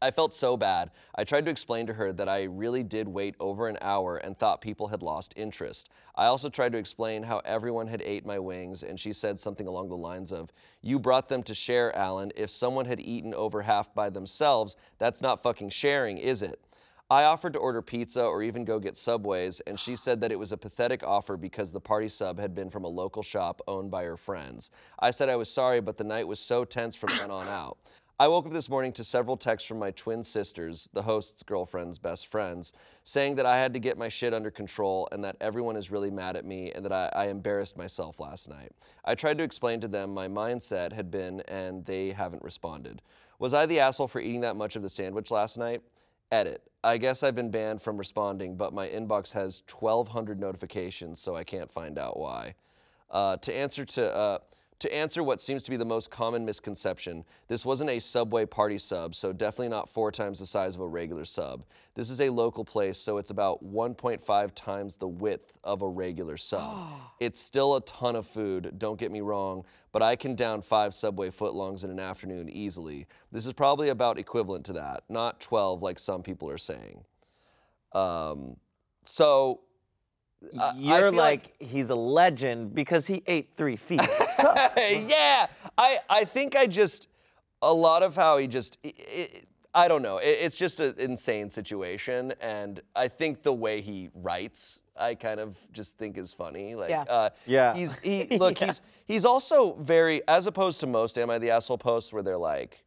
S1: I felt so bad. I tried to explain to her that I really did wait over an hour and thought people had lost interest. I also tried to explain how everyone had ate my wings, and she said something along the lines of, You brought them to share, Alan. If someone had eaten over half by themselves, that's not fucking sharing, is it? I offered to order pizza or even go get Subways, and she said that it was a pathetic offer because the party sub had been from a local shop owned by her friends. I said I was sorry, but the night was so tense from then on out. I woke up this morning to several texts from my twin sisters, the host's girlfriend's best friends, saying that I had to get my shit under control and that everyone is really mad at me and that I, I embarrassed myself last night. I tried to explain to them my mindset had been, and they haven't responded. Was I the asshole for eating that much of the sandwich last night? Edit. I guess I've been banned from responding, but my inbox has 1,200 notifications, so I can't find out why. Uh, to answer to uh, to answer what seems to be the most common misconception, this wasn't a Subway party sub, so definitely not four times the size of a regular sub. This is a local place, so it's about 1.5 times the width of a regular sub. it's still a ton of food, don't get me wrong, but I can down five Subway footlongs in an afternoon easily. This is probably about equivalent to that, not 12 like some people are saying. Um, so I- I
S3: You're
S1: feel
S3: like, he's a legend because he ate three feet.
S1: Yeah, I I think I just a lot of how he just i i I don't know. It, it's just an insane situation, and I think the way he writes, I kind of just think is funny. Like,
S2: Yeah.
S1: uh,
S3: Yeah.
S1: He's he look. He's he's also very as opposed to most "Am I the Asshole" posts where they're like,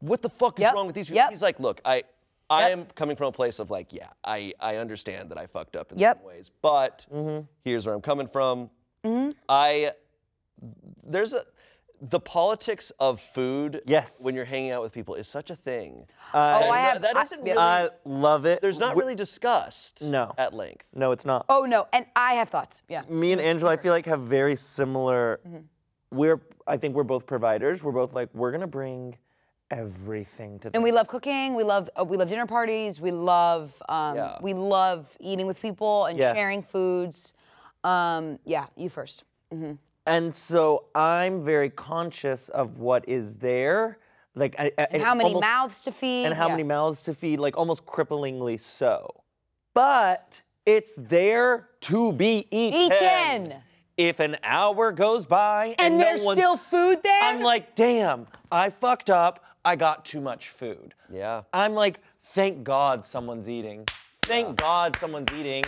S1: "What the fuck is
S2: Yep.
S1: wrong with these people?"
S2: Yep.
S1: He's like, "Look, I." I
S2: Yep.
S1: am coming from a place of like, yeah, I, I understand that I fucked up in
S2: Yep.
S1: some ways, but
S3: Mm-hmm.
S1: here's where I'm coming from. I there's a the politics of food
S3: Yes.
S1: when you're hanging out with people is such a thing.
S2: Oh, I have.
S1: that
S2: I-
S1: isn't
S2: yeah.
S1: really
S3: I love it.
S1: there's not
S3: W-
S1: really discussed
S3: No.
S1: at length.
S3: No, it's not.
S2: Oh no, and I have thoughts. Yeah.
S3: me and Angela, I feel like have very similar.
S2: Mm-hmm.
S3: We're, I think we're both providers. We're both like, we're gonna bring everything to.
S2: And we love cooking. We love uh, we love dinner parties. We love um,
S1: Yeah.
S2: we love eating with people and
S3: Yes.
S2: sharing foods. Um, yeah, you first.
S3: And so I'm very conscious of what is there, like I, I-
S2: And how many
S3: almost-
S2: mouths to feed?
S3: and how
S2: yeah.
S3: many mouths to feed, like almost cripplingly so. But it's there to be eaten.
S2: Eaten.
S3: If an hour goes by and,
S5: And
S3: no
S5: there's
S3: one's-
S5: still food there?
S3: I'm like, damn, I fucked up. I got too much food.
S1: Yeah.
S3: I'm like, thank God someone's eating. Thank God someone's eating.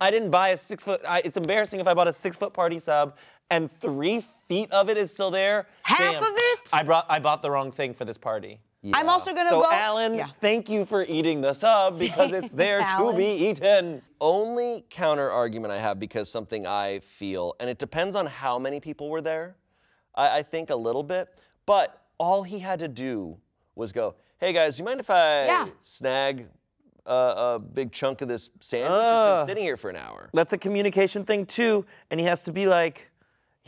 S3: I didn't buy a six foot. I, it's embarrassing if I bought a six foot party sub and three feet of it is still there.
S2: Half
S3: Damn,
S2: of it?
S3: I brought. I bought the wrong thing for this party. Yeah.
S2: I'm also gonna
S3: So
S2: go.
S3: Alan,
S2: Yeah.
S3: thank you for eating the sub because it's there to be eaten.
S1: only counter argument I have because something I feel, and it depends on how many people were there. I, I think a little bit, but all he had to do was go, "Hey guys, you mind if I
S2: Yeah.
S1: snag a, a big chunk of this sandwich? it's
S3: Ugh.
S1: been ah. sitting here for an hour."
S3: That's a communication thing too, and he has to be like,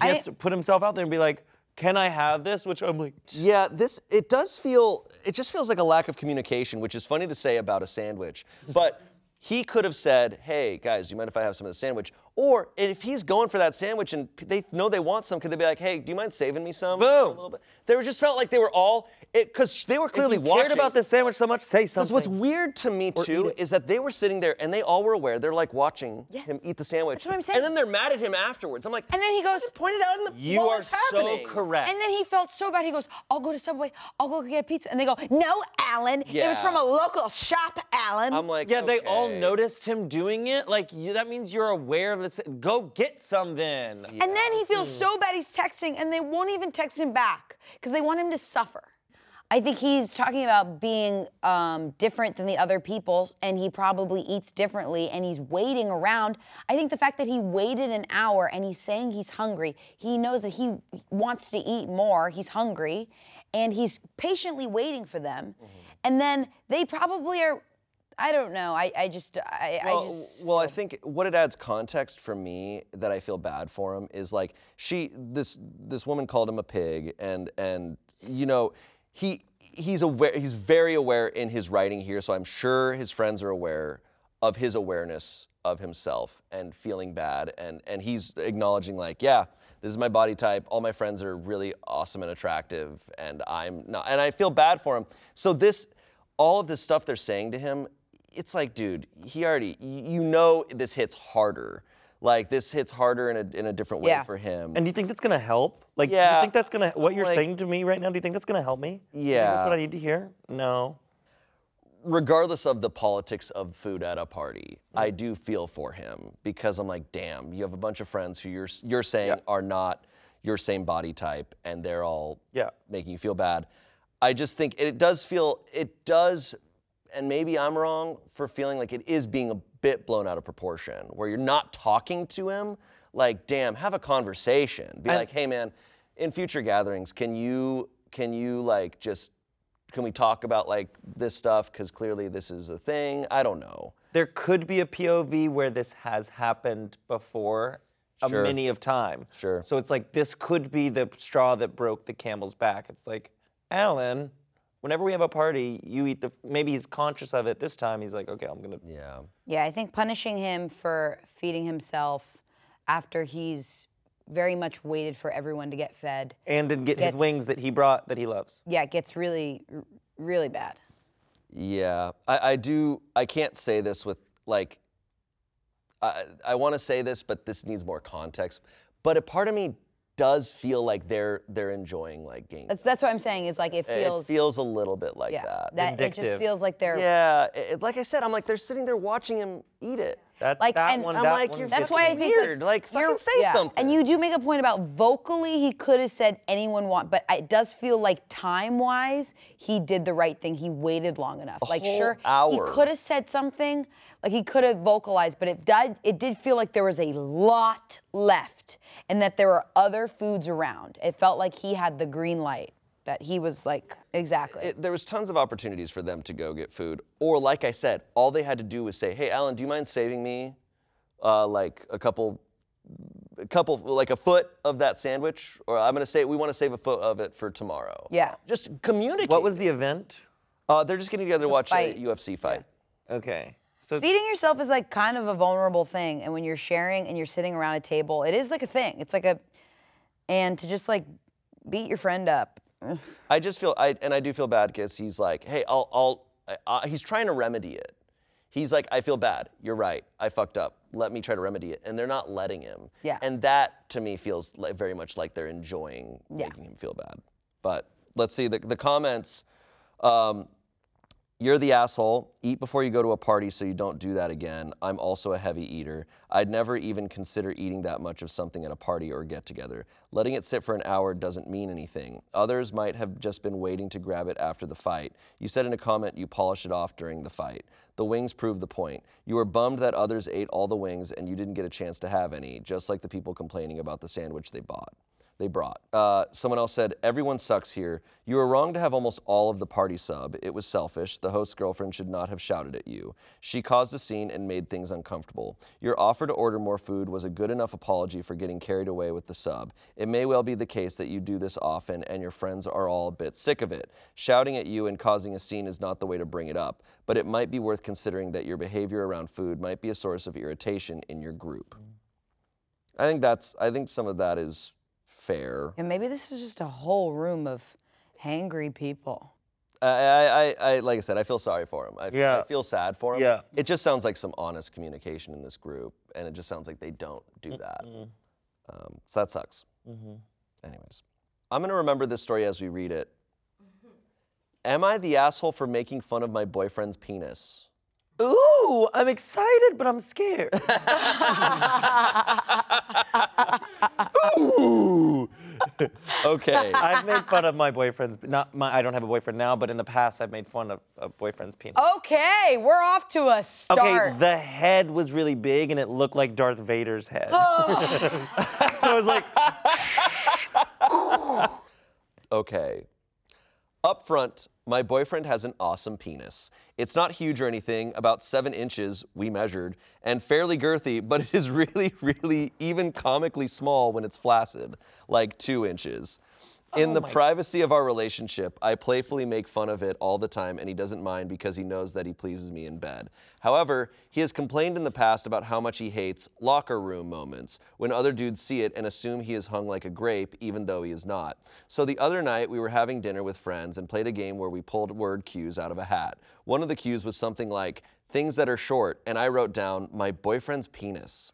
S3: he has
S2: I-
S3: to put himself out there and be like, can I have this? Which I'm like,
S1: Yeah, this it does feel it just feels like a lack of communication, which is funny to say about a sandwich. But he could have said, "Hey guys, you mind if I have some of the sandwich?" Or if he's going for that sandwich and they know they want some, could they be like, "Hey, do you mind saving me some?"
S3: Boom.
S1: A little bit. They were just felt like they were all because they were clearly
S3: if you
S1: watching.
S3: cared about this sandwich so much, say
S1: Because
S3: something.
S1: what's weird to me too is that they were sitting there and they all were aware. They're like watching him eat the sandwich.
S2: That's what I'm saying.
S1: And then they're mad at him afterwards. I'm like,
S5: And then he goes-
S1: pointed out in the
S3: you
S1: while
S3: are
S1: it's
S3: so correct.
S5: And then he felt so bad. He goes, I'll go to Subway. I'll go get a pizza. And they go,
S2: No, Alan. It was from a local shop, Alan.
S1: I'm like,
S3: Yeah, they all noticed him doing it. Like you, that means you're aware of this. Go get some then.
S5: and then he feels so bad he's texting, and they won't even text him back because they want him to suffer.
S2: I think he's talking about being um, different than the other people, and he probably eats differently, and he's waiting around. I think the fact that he waited an hour and he's saying he's hungry, he knows that he wants to eat more. He's hungry, and he's patiently waiting for them. And then they probably are. I don't know. I, I just. I,
S1: Well,
S2: I just.
S1: well, I think what it adds context for me that I feel bad for him is like she this this woman called him a pig and and you know he he's aware he's very aware in his writing here so I'm sure his friends are aware of his awareness of himself and feeling bad and and he's acknowledging like yeah this is my body type all my friends are really awesome and attractive and I'm not and I feel bad for him so this all of this stuff they're saying to him it's like, dude, he already, you know, this hits harder. Like this hits harder in a in a different way
S2: Yeah.
S1: for him.
S3: And do you think that's gonna help? Like, do
S1: Yeah.
S3: you think that's gonna what you're
S1: Like-
S3: saying to me right now? Do you think that's gonna help me? Do you think
S1: Yeah.
S3: that's what I need to hear. No.
S1: regardless of the politics of food at a party,
S3: Mm.
S1: I do feel for him because I'm like, damn, you have a bunch of friends who you're you're saying are not your same body type, and they're all
S3: Yeah.
S1: making you feel bad. I just think it does feel it does, and maybe I'm wrong for feeling like it is being a bit blown out of proportion, where you're not talking to him. Like, damn, have a conversation. Be
S3: And-
S1: like, hey man, in future gatherings, can you can you like just can we talk about like this stuff because clearly this is a thing i don't know
S3: There could be a POV where this has happened before
S1: Sure.
S3: a many of time.
S1: Sure.
S3: So it's like this could be the straw that broke the camel's back. It's like, Alan, whenever we have a party, you eat the maybe he's conscious of it this time. He's like, okay, I'm gonna
S1: yeah
S2: Yeah, I think punishing him for feeding himself after he's very much waited for everyone to get fed.
S3: and then get his
S2: Gets-
S3: wings that he brought that he loves.
S2: Yeah, it gets really, r- really bad.
S1: yeah i, I do i can't say this with like i, I want to say this but this needs more context but a part of me does feel like they're they're enjoying like game
S2: That's that's what I'm saying. Is like it feels.
S1: it feels a little bit like
S2: yeah,
S1: that,
S2: it just
S3: Vindictive.
S2: feels like they're.
S1: yeah it- like i said i'm like they're sitting there watching him eat it
S3: That,
S2: Like,
S3: that
S2: and
S3: one,
S1: I'm
S3: that
S1: like,
S3: one
S1: you're
S2: That's
S3: gets
S2: why I
S3: me.
S2: think like,
S1: weird. Like, fucking
S2: you're-
S1: say
S2: yeah.
S1: something.
S2: And you do make a point about vocally, he could have said anyone want, but it does feel like time wise, he did the right thing. He waited long enough. like
S1: whole
S2: sure,
S1: hour.
S2: he could have said something, like he could have vocalized, but it did. It did feel like there was a lot left
S5: left and that there were other foods around. It felt like he had the green light. That he was like exactly.
S1: It- there was tons of opportunities for them to go get food, or like I said, all they had to do was say, "Hey, Alan, do you mind saving me, uh, like a couple, a couple, like a foot of that sandwich?" Or I'm gonna say, "We want to save a foot of it for tomorrow."
S5: Yeah.
S1: Just communicate.
S3: What was the event?
S1: Uh, they're just getting together to watch
S5: fight.
S1: a UFC fight.
S3: Okay. So
S2: Feeding yourself is like kind of a vulnerable thing, and when you're sharing and you're sitting around a table, it is like a thing. It's like a, and to just like beat your friend up.
S1: I just feel, I and I do feel bad because he's like, "Hey, I'll, I'll." Uh, he's trying to remedy it. He's like, "I feel bad. You're right. I fucked up. Let me try to remedy it." And they're not letting him.
S2: Yeah.
S1: And that to me feels like very much like they're enjoying
S2: Yeah.
S1: making him feel bad. But let's see the the comments. Um, you're the asshole. Eat before you go to a party so you don't do that again. I'm also a heavy eater. I'd never even consider eating that much of something at a party or get together. Letting it sit for an hour doesn't mean anything. Others might have just been waiting to grab it after the fight. You said in a comment you polished it off during the fight. The wings prove the point. You were bummed that others ate all the wings and you didn't get a chance to have any, just like the people complaining about the sandwich they bought they brought. Uh, someone else said, Everyone sucks here. You were wrong to have almost all of the party sub. It was selfish. The host's girlfriend should not have shouted at you. She caused a scene and made things uncomfortable. Your offer to order more food was a good enough apology for getting carried away with the sub. It may well be the case that you do this often and your friends are all a bit sick of it. Shouting at you and causing a scene is not the way to bring it up, but it might be worth considering that your behavior around food might be a source of irritation in your group. I think that's, I think some of that is fair.
S2: And maybe this is just a whole room of hangry people.
S1: I, I, I, I, like I said, I feel sorry for him. I, f- I
S3: Yeah.
S1: I feel sad for him.
S3: Yeah.
S1: It just sounds like some honest communication in this group, and it just sounds like they don't do that. Um, so that sucks. Anyways, I'm gonna remember this story as we read it. Am I the asshole for making fun of my boyfriend's penis?
S3: Ooh, I'm excited, but I'm scared.
S1: Ooh. okay.
S3: I've made fun of my boyfriend's, not my, I don't have a boyfriend now, but in the past I've made fun of a boyfriend's penis.
S5: okay, we're off to a start.
S3: Okay, the head was really big and it looked like Darth Vader's head. Oh. so it was like,
S1: Okay. Up front, my boyfriend has an awesome penis. It's not huge or anything, about seven inches, we measured, and fairly girthy, but it is really, really even comically small when it's flaccid, like two inches. In oh the privacy of our relationship, I playfully make fun of it all the time, and he doesn't mind because he knows that he pleases me in bed. However, he has complained in the past about how much he hates locker room moments when other dudes see it and assume he is hung like a grape, even though he is not. So the other night, we were having dinner with friends and played a game where we pulled word cues out of a hat. One of the cues was something like, things that are short, and I wrote down, my boyfriend's penis.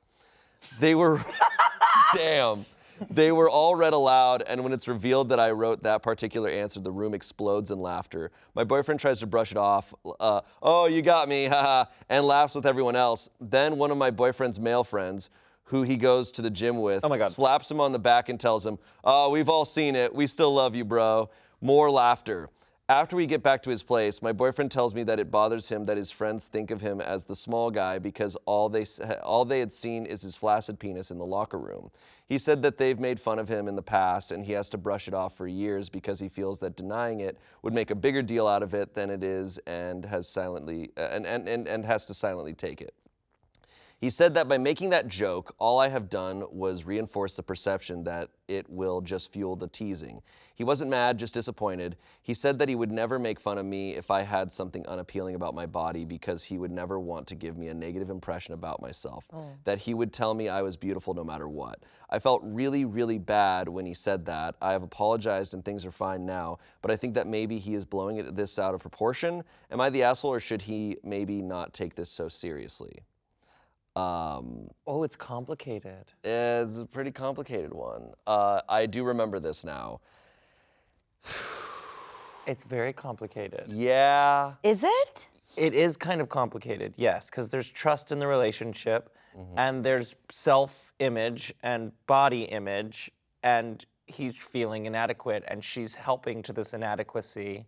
S1: They were, damn. They were all read aloud, and when it's revealed that I wrote that particular answer, the room explodes in laughter. My boyfriend tries to brush it off, uh, oh, you got me, haha, and laughs with everyone else. Then one of my boyfriend's male friends, who he goes to the gym with,
S3: Oh my God.
S1: slaps him on the back and tells him, oh, we've all seen it, we still love you, bro. More laughter. After we get back to his place, my boyfriend tells me that it bothers him that his friends think of him as the small guy because all they all they had seen is his flaccid penis in the locker room. He said that they've made fun of him in the past and he has to brush it off for years because he feels that denying it would make a bigger deal out of it than it is and has silently uh, and, and, and, and has to silently take it. He said that by making that joke, all I have done was reinforce the perception that it will just fuel the teasing. He wasn't mad, just disappointed. He said that he would never make fun of me if I had something unappealing about my body because he would never want to give me a negative impression about myself. Oh. That he would tell me I was beautiful no matter what. I felt really, really bad when he said that. I have apologized and things are fine now, but I think that maybe he is blowing it, this out of proportion. Am I the asshole or should he maybe not take this so seriously? Um,
S3: oh, it's complicated.
S1: it's a pretty complicated one. Uh, I do remember this now.
S3: It's very complicated.
S1: Yeah.
S2: Is it?
S3: It is kind of complicated, yes, because there's trust in the relationship and there's self image and body image, and he's feeling inadequate and she's helping to this inadequacy.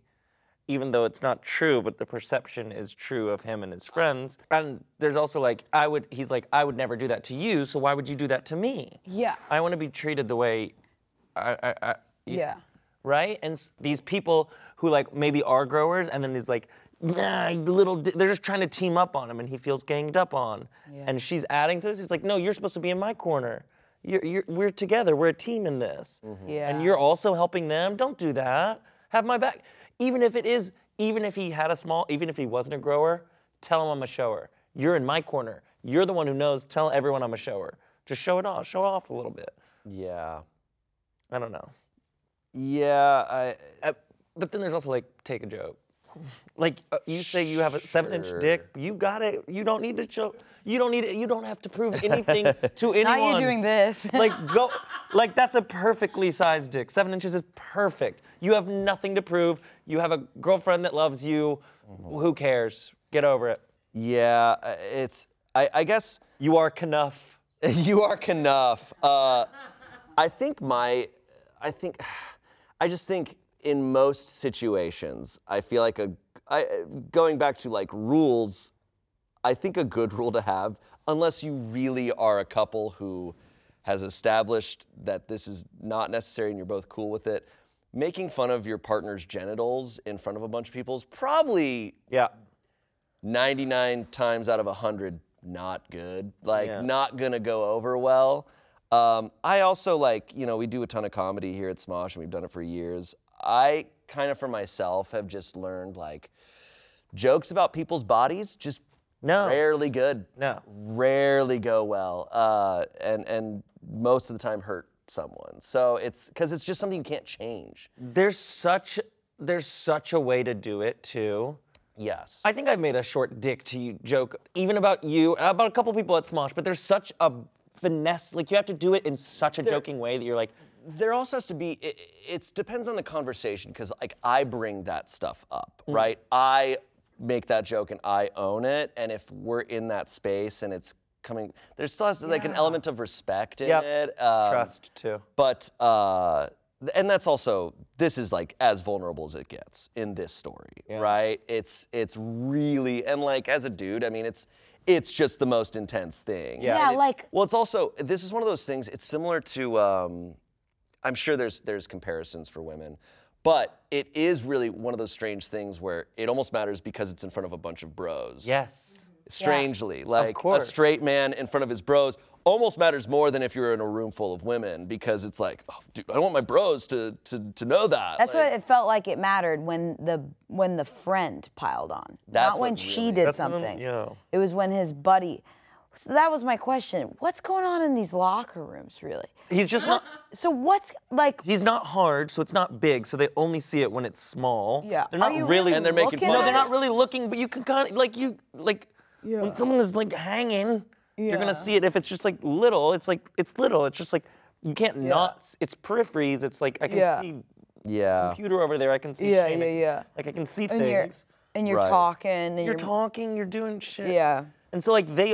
S3: Even though it's not true, but the perception is true of him and his friends. And there's also like, I would, he's like, I would never do that to you, so why would you do that to me?
S5: Yeah.
S3: I want to be treated the way I, I, I
S5: Yeah.
S3: right? And s- these people who like maybe are growers, and then he's like, nah, little, di-" they're just trying to team up on him, and he feels ganged up on. Yeah. And she's adding to this. He's like, no, you're supposed to be in my corner. You're, you're, we're together. We're a team in this. Mm-hmm.
S5: Yeah.
S3: And you're also helping them. Don't do that. Have my back. Even if it is, even if he had a small, even if he wasn't a grower, tell him I'm a shower. You're in my corner. You're the one who knows. Tell everyone I'm a shower. Just show it off. Show off a little bit.
S1: Yeah.
S3: I don't know.
S1: Yeah. I.
S3: Uh, but then there's also like take a joke. Like uh, you say you have a seven-inch dick, you got it. You don't need to show. You don't need it. You don't have to prove anything to anyone.
S5: Not you doing this.
S3: like go. Like that's a perfectly sized dick. Seven inches is perfect. You have nothing to prove. You have a girlfriend that loves you. Who cares? Get over it.
S1: Yeah. uh, It's. I, I guess.
S3: You are enough.
S1: you are enough. Uh, I think my, I think, I just think in most situations, I feel like a, I, going back to like rules, I think a good rule to have, unless you really are a couple who has established that this is not necessary and you're both cool with it, making fun of your partner's genitals in front of a bunch of people is probably
S3: Yeah.
S1: 99 times out of 100 not good like
S3: Yeah.
S1: not gonna go over well um, i also like you know we do a ton of comedy here at smosh and we've done it for years i kind of for myself have just learned like jokes about people's bodies just
S3: No.
S1: rarely good
S3: No.
S1: rarely go well uh, and and most of the time hurt someone so it's because it's just something you can't change
S3: There's such there's such a way to do it too.
S1: yes
S3: I think I've made a short dick to you joke, even about you, about a couple people at Smosh, but there's such a finesse, like you have to do it in such a joking way that you're like,
S1: there also has to be it, it's depends on the conversation because like i bring that stuff up
S3: Mm.
S1: right i make that joke and i own it and if we're in that space and it's coming there's still has like an element of respect in
S3: Yep.
S1: it um,
S3: trust too.
S1: but uh th- and that's also this is like as vulnerable as it gets in this story right it's it's really and like as a dude i mean it's it's just the most intense thing
S3: Yeah.
S2: Yeah,
S1: it-
S2: like-
S1: well it's also this is one of those things it's similar to um i'm sure there's there's comparisons for women but it is really one of those strange things where it almost matters because it's in front of a bunch of bros
S3: Yes.
S1: Strangely. Like a straight man in front of his bros almost matters more than if you're in a room full of women because it's like, oh, dude, I don't want my bros to to, to know that.
S2: That's
S1: Like,
S2: what it felt like it mattered when the when the friend piled on.
S1: That's
S2: Not when
S1: what
S2: she
S1: really-
S2: did
S3: That's what I'm-
S2: something.
S3: yeah.
S2: It was when his buddy. So that was my question. What's going on in these locker rooms, really?
S3: He's just not.
S2: So what's like?
S3: He's not hard, so it's not big, so they only see it when it's small.
S2: Yeah.
S3: They're
S2: Are
S3: not
S2: you
S3: really.
S1: And they're making
S2: looking
S1: fun
S3: No, they're not really looking, but you can kind of like you like when someone is like hanging, you're gonna see it. If it's just like little, it's like it's little. It's just like you can't not. It's peripheries. It's like I can
S2: Yeah.
S3: see
S1: yeah.
S3: computer over there. I can see
S2: Yeah,
S3: Shayne.
S2: Yeah, yeah.
S3: Like I can see
S2: And you're
S3: things.
S2: and you're
S1: Right.
S2: talking and
S3: You're talking. You're doing shit.
S2: Yeah.
S3: And so like they,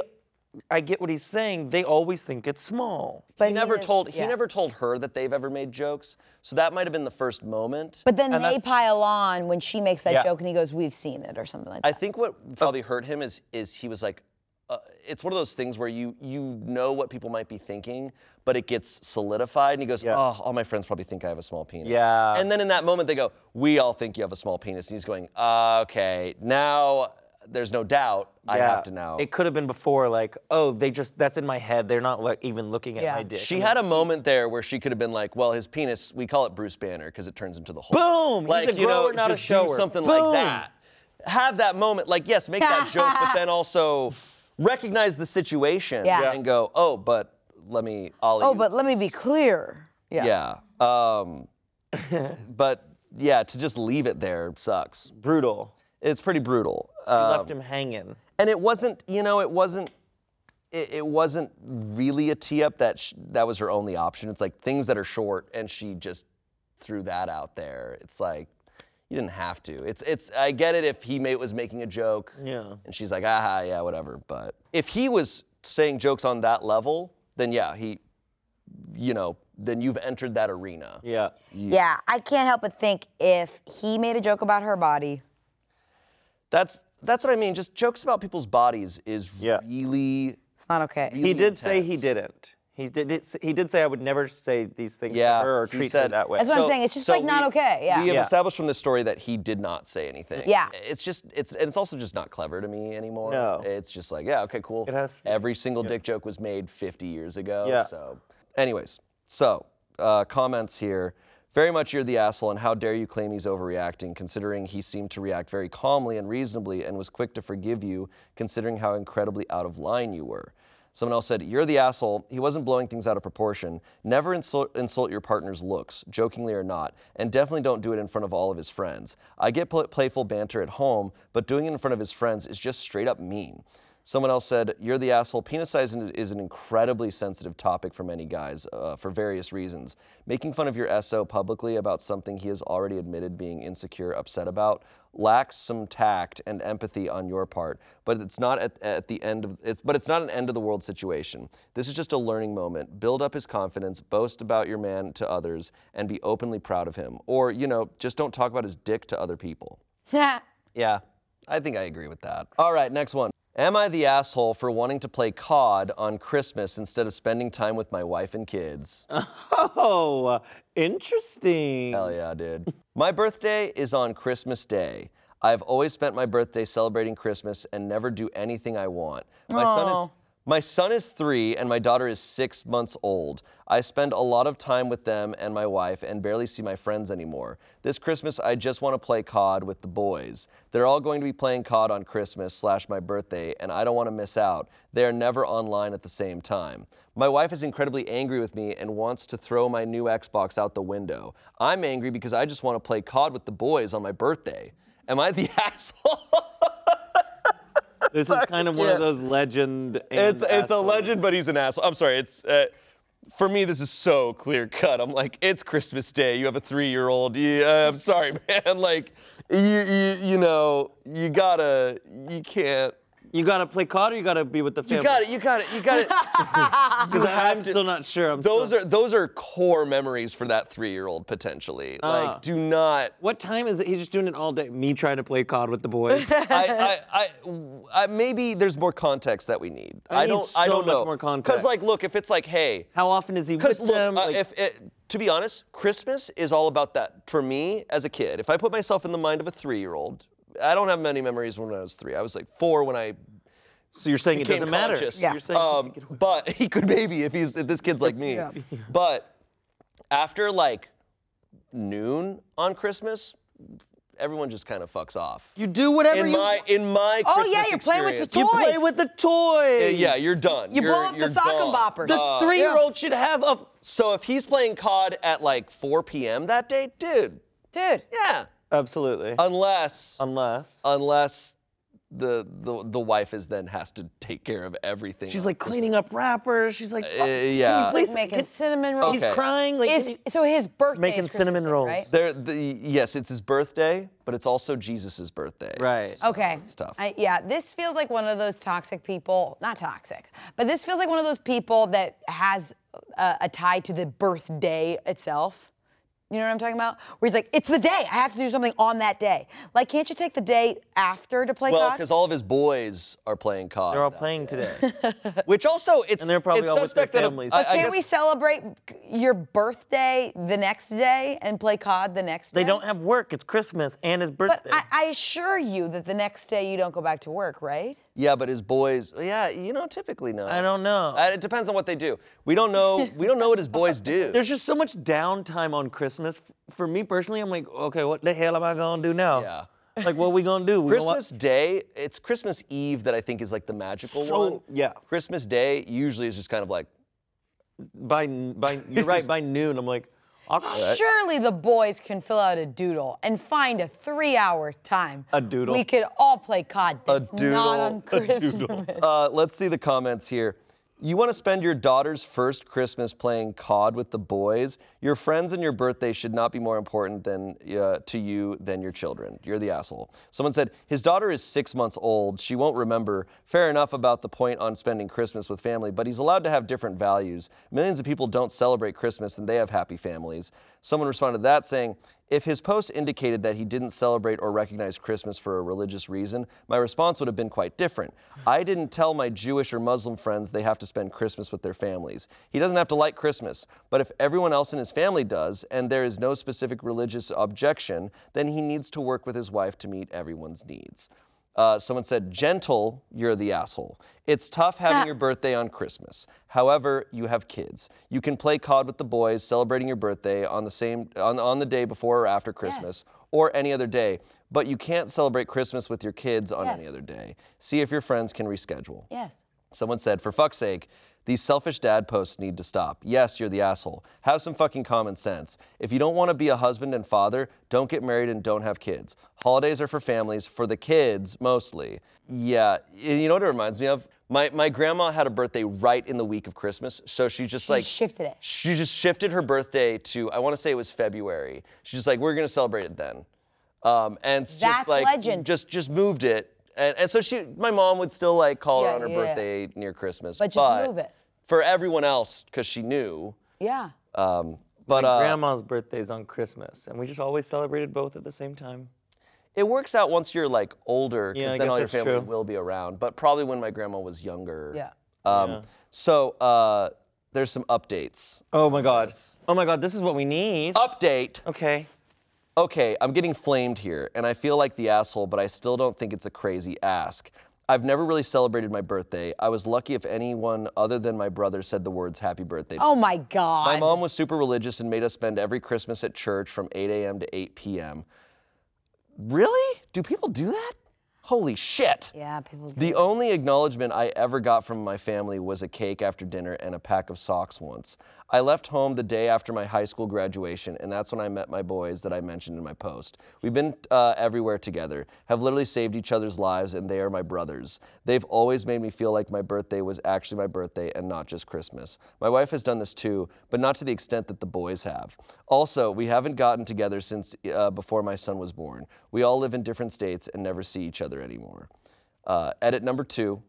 S3: I get what he's saying. They always think it's small.
S2: But
S1: He never
S2: is-
S1: told he never told her that they've ever made jokes. So that might have been the first moment.
S2: But then
S3: And
S2: they
S3: that's-
S2: pile on when she makes that
S3: Yeah.
S2: joke and he goes, "We've seen it" or something like that.
S1: I think what probably hurt him is is he was like, uh, it's one of those things where you you know what people might be thinking, but it gets solidified, and he goes,
S3: Yeah.
S1: oh, all my friends probably think I have a small penis.
S3: Yeah.
S1: And then in that moment they go, we all think you have a small penis, and he's going, uh, okay, now there's no doubt I have to now.
S3: It could have been before, like, oh, they just that's in my head. They're not like even looking at
S2: Yeah.
S3: my dick.
S1: She had a moment there where she could have been like, "Well, his penis, we call it Bruce Banner because it turns into the Hulk."
S3: Boom! He's
S1: Like
S3: a
S1: you know,
S3: grower, not a
S1: just
S3: shower.
S1: do something
S3: Boom!
S1: like that. Have that moment, like yes, make that joke, but then also recognize the situation
S2: Yeah.
S1: and go, "Oh, but let me ollie."
S2: oh,
S1: you
S2: but let me be clear. Yeah.
S1: Yeah. Um, but yeah, to just leave it there sucks.
S3: brutal.
S1: It's pretty brutal.
S3: She
S1: Um,
S3: left him hanging.
S1: and it wasn't you know it wasn't it, it wasn't really a tee up that sh- that was her only option it's like things that are short and she just threw that out there it's like you didn't have to it's it's i get it if he made, was making a joke
S3: Yeah.
S1: and she's like aha yeah whatever but if he was saying jokes on that level then yeah he you know then you've entered that arena.
S3: Yeah.
S2: Yeah, I can't help but think if he made a joke about her body,
S1: That's that's what I mean. Just jokes about people's bodies is
S3: Yeah.
S1: really
S2: it's not okay.
S1: Really
S3: He did say he
S1: intense.
S3: didn't. He did. did s- He did say I would never say these things
S1: Yeah,
S3: to her or
S1: he
S3: treat her
S1: said-
S3: that way.
S2: That's what I'm saying. It's just, like, not
S1: we-
S2: okay. Yeah.
S1: We have
S3: Yeah.
S1: established from this story that he did not say anything.
S2: Yeah.
S1: It's just it's and it's also just not clever to me anymore.
S3: No.
S1: It's just like, yeah, okay, cool.
S3: It has-
S1: Every single dick joke was made 50 years ago.
S3: Yeah.
S1: So anyways, so uh, comments here. Very much you're the asshole, and how dare you claim he's overreacting, considering he seemed to react very calmly and reasonably and was quick to forgive you, considering how incredibly out of line you were. Someone else said, You're the asshole. He wasn't blowing things out of proportion. Never insult, insult your partner's looks, jokingly or not, and definitely don't do it in front of all of his friends. I get pl- playful banter at home, but doing it in front of his friends is just straight up mean. Someone else said, You're the asshole. Penis size is an incredibly sensitive topic for many guys uh, for various reasons. Making fun of your SO publicly about something he has already admitted being insecure, upset about, lacks some tact and empathy on your part, but it's not at, at the end of it's but it's not an end of the world situation. This is just a learning moment. Build up his confidence, boast about your man to others, and be openly proud of him. Or, you know, just don't talk about his dick to other people. Yeah, I think I agree with that. All right, next one. Am I the asshole for wanting to play COD on Christmas instead of spending time with my wife and kids?
S3: oh, interesting.
S1: Hell yeah, dude. My birthday is on Christmas Day. I've always spent my birthday celebrating Christmas and never do anything I want. My son is. My son is three and my daughter is six months old. I spend a lot of time with them and my wife and barely see my friends anymore. This Christmas, I just want to play COD with the boys. They're all going to be playing COD on Christmas slash my birthday, and I don't want to miss out. They are never online at the same time. My wife is incredibly angry with me and wants to throw my new Xbox out the window. I'm angry because I just want to play COD with the boys on my birthday. Am I the asshole?
S3: This is kind of one of those legend. And
S1: it's it's a legend, but he's an asshole. I'm sorry. It's uh, for me. This is so clear cut. I'm like, it's Christmas Day. You have a three year old. Uh, I'm sorry, man. Like, you, you you know you gotta you can't.
S3: You gotta play COD or you gotta be with the family.
S1: You got it. You got it. You got it.
S3: Because I'm still not sure. I'm
S1: Those
S3: still,
S1: are those are core memories for that three year old potentially.
S3: Ah.
S1: Like, do not.
S3: What time is it? He's just doing it all day. Me trying to play COD with the boys.
S1: I, I, I, I, maybe there's more context that we need.
S3: I need
S1: don't. I
S3: so
S1: don't
S3: much
S1: know.
S3: more
S1: Because like, look, if it's like, hey,
S3: How often is he
S1: Because
S3: with
S1: look,
S3: them?
S1: uh,
S3: Like,
S1: if it, to be honest, Christmas is all about that. For me, as a kid, if I put myself in the mind of a three-year-old, I don't have many memories when I was three. I was like four when I
S3: so you're saying it doesn't matter.
S1: conscious.
S2: Yeah.
S3: You're saying
S1: Um, but he could maybe if he's if this kid's like me.
S2: Yeah.
S1: But after like noon on Christmas, everyone just kind of fucks off.
S3: you do whatever
S1: in
S3: you.
S1: my in my
S2: Oh,
S1: Christmas
S2: yeah, you're playing with the
S1: experience,
S3: you play with the toys.
S1: uh, Yeah, you're done.
S2: You
S1: You're-
S2: blow up the
S1: you're
S2: sock and
S1: gone.
S2: boppers.
S3: The
S1: Uh,
S3: three-year-old should have a.
S1: So if he's playing COD at like 4 p.m. that day, dude,
S2: Dude.
S1: yeah.
S3: Absolutely.
S1: Unless
S3: Unless.
S1: unless the the the wife is then has to take care of everything.
S3: She's
S1: on
S3: like cleaning up wrappers. She's like, oh,
S1: Uh,
S3: can you
S1: yeah.
S3: please-
S5: making
S3: can-
S5: cinnamon rolls.
S3: He's
S1: Okay.
S3: crying. Like,
S5: Is,
S3: can you-
S5: so his birthday
S3: making
S5: is Christmas
S3: cinnamon
S5: Eve,
S3: rolls.
S5: right?
S1: There, the, yes, it's his birthday, but it's also Jesus' birthday.
S3: right.
S5: Okay.
S1: It's tough.
S5: I, yeah, this feels like one of those toxic people, not toxic, but this feels like one of those people that has a, a tie to the birthday itself. You know what I'm talking about? Where he's like, it's the day. I have to do something on that day. Like, can't you take the day after to play
S1: Well,
S5: COD?
S1: because all of his boys are playing COD.
S3: They're all
S1: that
S3: playing
S1: day.
S3: today.
S1: Which also, it's
S3: And they're probably
S1: it's
S3: all with their
S1: suspect that a-
S3: families.
S1: I-
S3: But
S1: I
S5: Can't we
S1: guess-
S5: celebrate your birthday the next day and play COD the next day?
S3: they don't have work. It's Christmas and his birthday.
S5: But I, I assure you that the next day you don't go back to work, right?
S1: Yeah, but his boys, yeah, you know, typically no.
S3: I don't know.
S1: Uh, it depends on what they do. We don't know. we don't know what his boys do.
S3: There's just so much downtime on Christmas. For me personally, I'm like, okay, what the hell am I gonna do now?
S1: Yeah.
S3: Like, what are we gonna do? We gonna
S1: Christmas Day, it's Christmas Eve that I think is like the magical
S3: So-
S1: one.
S3: yeah.
S1: Christmas Day usually is just kind of like,
S3: by by you're right. By noon, I'm like,
S5: Surely the boys can fill out a doodle and find a three-hour time.
S3: A doodle.
S5: We could all play COD. That's
S1: doodle.
S5: not on
S1: A
S5: Christmas.
S1: uh, let's see the comments here. You want to spend your daughter's first Christmas playing COD with the boys? Your friends and your birthday should not be more important than uh, to you than your children. You're the asshole. Someone said his daughter is six months old. She won't remember. Fair enough about the point on spending Christmas with family, but he's allowed to have different values. Millions of people don't celebrate Christmas and they have happy families. Someone responded to that saying, if his post indicated that he didn't celebrate or recognize Christmas for a religious reason, my response would have been quite different. I didn't tell my Jewish or Muslim friends they have to spend Christmas with their families. He doesn't have to like Christmas, but if everyone else in his family does and there is no specific religious objection, then he needs to work with his wife to meet everyone's needs. Uh, someone said, gentle, you're the asshole. It's tough having your birthday on Christmas. However, you have kids. You can play COD with the boys, celebrating your birthday on the same on, on the day before or after Christmas, or any other day. But you can't celebrate Christmas with your kids on any
S5: Yes.
S1: other day. See if your friends can reschedule.
S5: Yes.
S1: Someone said, for fuck's sake, these selfish dad posts need to stop. Yes, you're the asshole. Have some fucking common sense. If you don't want to be a husband and father, don't get married and don't have kids. Holidays are for families, for the kids mostly. Yeah, you know what it reminds me of? My, my grandma had a birthday right in the week of Christmas, so she just like
S5: shifted it.
S1: She just shifted her birthday to I want to say it was February. She's just like we're gonna celebrate it then, um, and it's just
S5: That's
S1: like
S5: legend.
S1: just just moved it, and, and so she my mom would still like call her
S5: Yeah,
S1: on her
S5: yeah, yeah.
S1: birthday near Christmas,
S5: But just move it.
S1: for everyone else because she knew.
S5: Yeah.
S1: Um, but
S3: My
S1: uh,
S3: grandma's birthday's on Christmas, and we just always celebrated both at the same time.
S1: it works out once you're like older because
S3: Yeah, I
S1: then
S3: guess
S1: all your
S3: that's
S1: family
S3: true.
S1: will be around. But probably when my grandma was younger.
S5: Yeah.
S1: Um,
S3: Yeah.
S1: So uh, there's some updates.
S3: Oh my God. Oh my God, this is what we need.
S1: Update.
S3: Okay.
S1: Okay, I'm getting flamed here, and I feel like the asshole, but I still don't think it's a crazy ask. I've never really celebrated my birthday. I was lucky if anyone other than my brother said the words happy birthday.
S5: Oh my God.
S1: My mom was super religious and made us spend every Christmas at church from 8 a.m. to 8 p.m. Really? Do people do that? Holy shit.
S5: Yeah, people do.
S1: The only acknowledgement I ever got from my family was a cake after dinner and a pack of socks once. I left home the day after my high school graduation, and that's when I met my boys that I mentioned in my post. We've been uh, everywhere together, have literally saved each other's lives, and they are my brothers. They've always made me feel like my birthday was actually my birthday and not just Christmas. My wife has done this too, but not to the extent that the boys have. Also, we haven't gotten together since uh, before my son was born. We all live in different states and never see each other anymore. Uh, edit number two.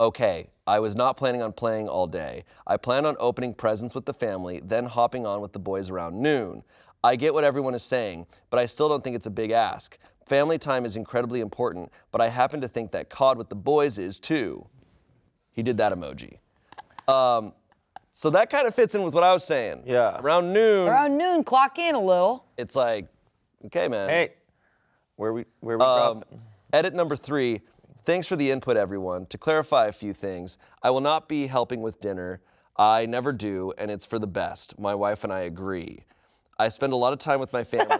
S1: Okay, I was not planning on playing all day. I planned on opening presents with the family, then hopping on with the boys around noon. I get what everyone is saying, but I still don't think it's a big ask. Family time is incredibly important, but I happen to think that COD with the boys is too. He did that emoji. Um, so that kind of fits in with what I was saying.
S3: Yeah.
S1: Around noon,
S5: Around noon, clock in a little.
S1: it's like, okay, man.
S3: Hey, where we where we
S1: Um,
S3: dropping?
S1: edit number three. Thanks for the input, everyone. To clarify a few things, I will not be helping with dinner. I never do, and it's for the best. My wife and I agree. I spend a lot of time with my family.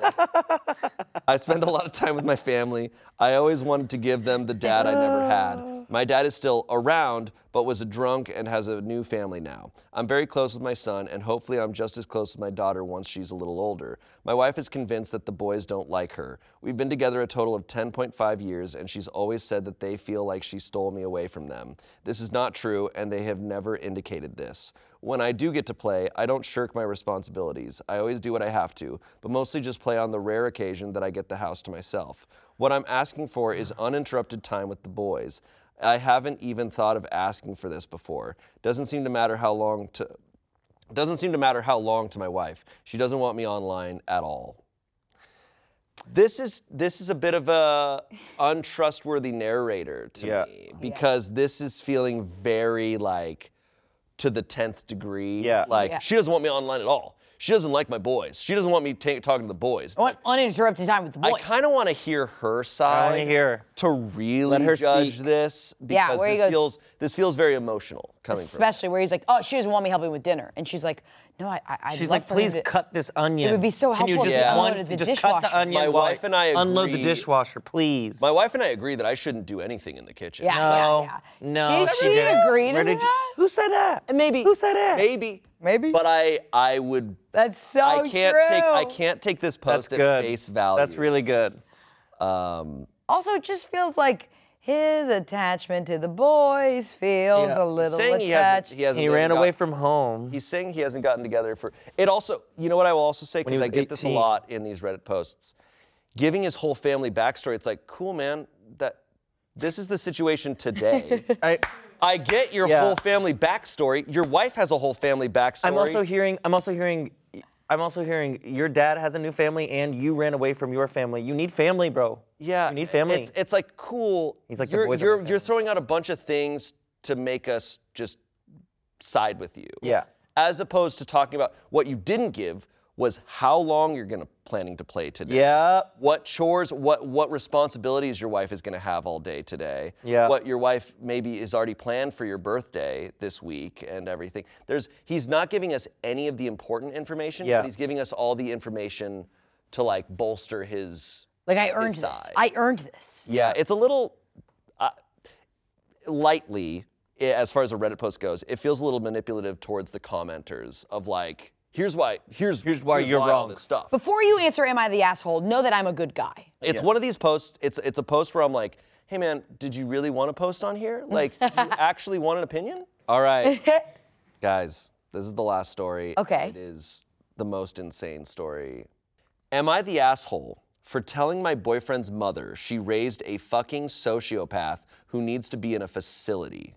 S1: I spend a lot of time with my family. I always wanted to give them the dad I never had. My dad is still around, but was a drunk and has a new family now. I'm very close with my son, and hopefully, I'm just as close with my daughter once she's a little older. My wife is convinced that the boys don't like her. We've been together a total of 10.5 years, and she's always said that they feel like she stole me away from them. This is not true, and they have never indicated this. When I do get to play, I don't shirk my responsibilities. I always do what I have to, but mostly just play on the rare occasion that I get the house to myself. What I'm asking for is uninterrupted time with the boys. I haven't even thought of asking for this before. Doesn't seem to matter how long to doesn't seem to matter how long to my wife. She doesn't want me online at all. This is this is a bit of a untrustworthy narrator to
S3: Yeah.
S1: me because this is feeling very like to the tenth degree.
S3: Yeah.
S1: Like
S5: Yeah.
S1: she doesn't want me online at all. She doesn't like my boys. She doesn't want me ta- talking to the boys.
S5: I want uninterrupted time with the boys.
S1: I kind of want to hear her side.
S3: I wanna hear.
S1: to really
S3: Let her
S1: judge
S3: speak.
S1: this
S5: Yeah,
S1: because
S5: where he
S1: this
S5: goes-
S1: feels this feels very emotional coming from.
S5: Especially where he's like, oh, she doesn't want me helping with dinner. And she's like, no, I, I,
S3: She's like, please
S5: to-"
S3: cut this onion.
S5: It would be so
S3: Can you
S5: helpful if
S3: just
S1: you
S5: unloaded the
S3: just cut the
S5: dishwasher."
S3: onion
S1: My wife and I
S3: unload the dishwasher, please.
S1: My wife and I agree that I shouldn't do anything in the kitchen.
S5: Yeah,
S3: no,
S5: yeah, yeah.
S3: no.
S5: Did she agree to
S3: Where did you-
S5: that?
S3: Who said that?
S1: Maybe
S3: Who said that?
S1: Maybe.
S2: Maybe.
S1: But I I would
S2: That's so
S1: I can't
S2: true.
S1: take I can't take this post
S3: That's
S1: post at
S3: good.
S1: face value.
S3: That's really good.
S2: Um, also, it just feels like His attachment to the boys feels
S3: Yeah.
S2: a little
S1: saying he hasn't,
S2: attached.
S1: he hasn't.
S3: He ran
S1: haven't
S3: away from home.
S1: He's saying he hasn't gotten together for. It also, you know what I will also say because I
S3: was
S1: get this a
S3: 18.
S1: lot in these Reddit posts. Giving his whole family backstory, it's like, cool, man. That this is the situation today.
S3: I,
S1: I get your
S3: Yeah.
S1: whole family backstory. Your wife has a whole family backstory.
S3: I'm also hearing. I'm also hearing. I'm also hearing your dad has a new family and you ran away from your family. You need family, bro.
S1: Yeah,
S3: You need family.
S1: It's, it's like cool.
S3: He's like the
S1: you're
S3: boys of
S1: you're
S3: our
S1: you're throwing out a bunch of things to make us just side with you.
S3: Yeah.
S1: As opposed to talking about what you didn't give was how long you're gonna planning to play today.
S3: Yeah.
S1: What chores, what what responsibilities your wife is gonna have all day today.
S3: Yeah.
S1: What your wife maybe is already planned for your birthday this week and everything. There's he's not giving us any of the important information,
S3: Yeah.
S1: but he's giving us all the information to like bolster his
S2: like I earned this. I earned this.
S1: yeah, it's a little uh, lightly, as far as a Reddit post goes, it feels a little manipulative towards the commenters of like, here's why, here's
S3: Here's why you're
S1: all
S3: wrong.
S1: this stuff.
S5: Before you answer, am I the asshole? Know that I'm a good guy.
S1: It's one of these posts. It's it's a post where I'm like, hey man, did you really want to post on here? Like, do you actually want an opinion? All right, guys, this is the last story.
S2: Okay.
S1: It is the most insane story. Am I the asshole for telling my boyfriend's mother she raised a fucking sociopath who needs to be in a facility?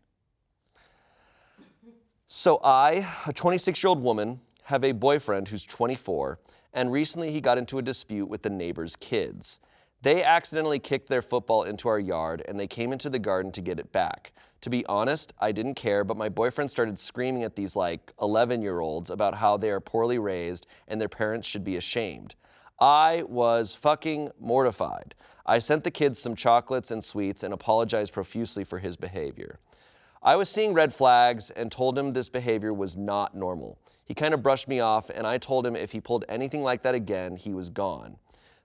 S1: So I, a 26-year-old woman, have a boyfriend who's 24, and recently he got into a dispute with the neighbor's kids. They accidentally kicked their football into our yard and they came into the garden to get it back. To be honest, I didn't care, but my boyfriend started screaming at these like 11 year olds about how they are poorly raised and their parents should be ashamed. I was fucking mortified. I sent the kids some chocolates and sweets and apologized profusely for his behavior. I was seeing red flags and told him this behavior was not normal. He kind of brushed me off, and I told him if he pulled anything like that again, he was gone.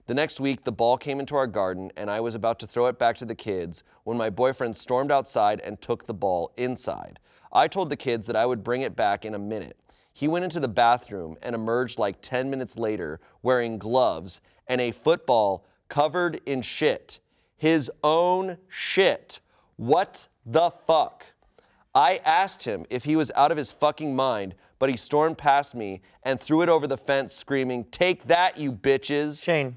S1: The next week, the ball came into our garden, and I was about to throw it back to the kids when my boyfriend stormed outside and took the ball inside. I told the kids that I would bring it back in a minute. He went into the bathroom and emerged like 10 minutes later wearing gloves and a football covered in shit. His own shit. What the fuck? I asked him if he was out of his fucking mind, but he stormed past me and threw it over the fence, screaming, Take that, you bitches.
S3: Shayne.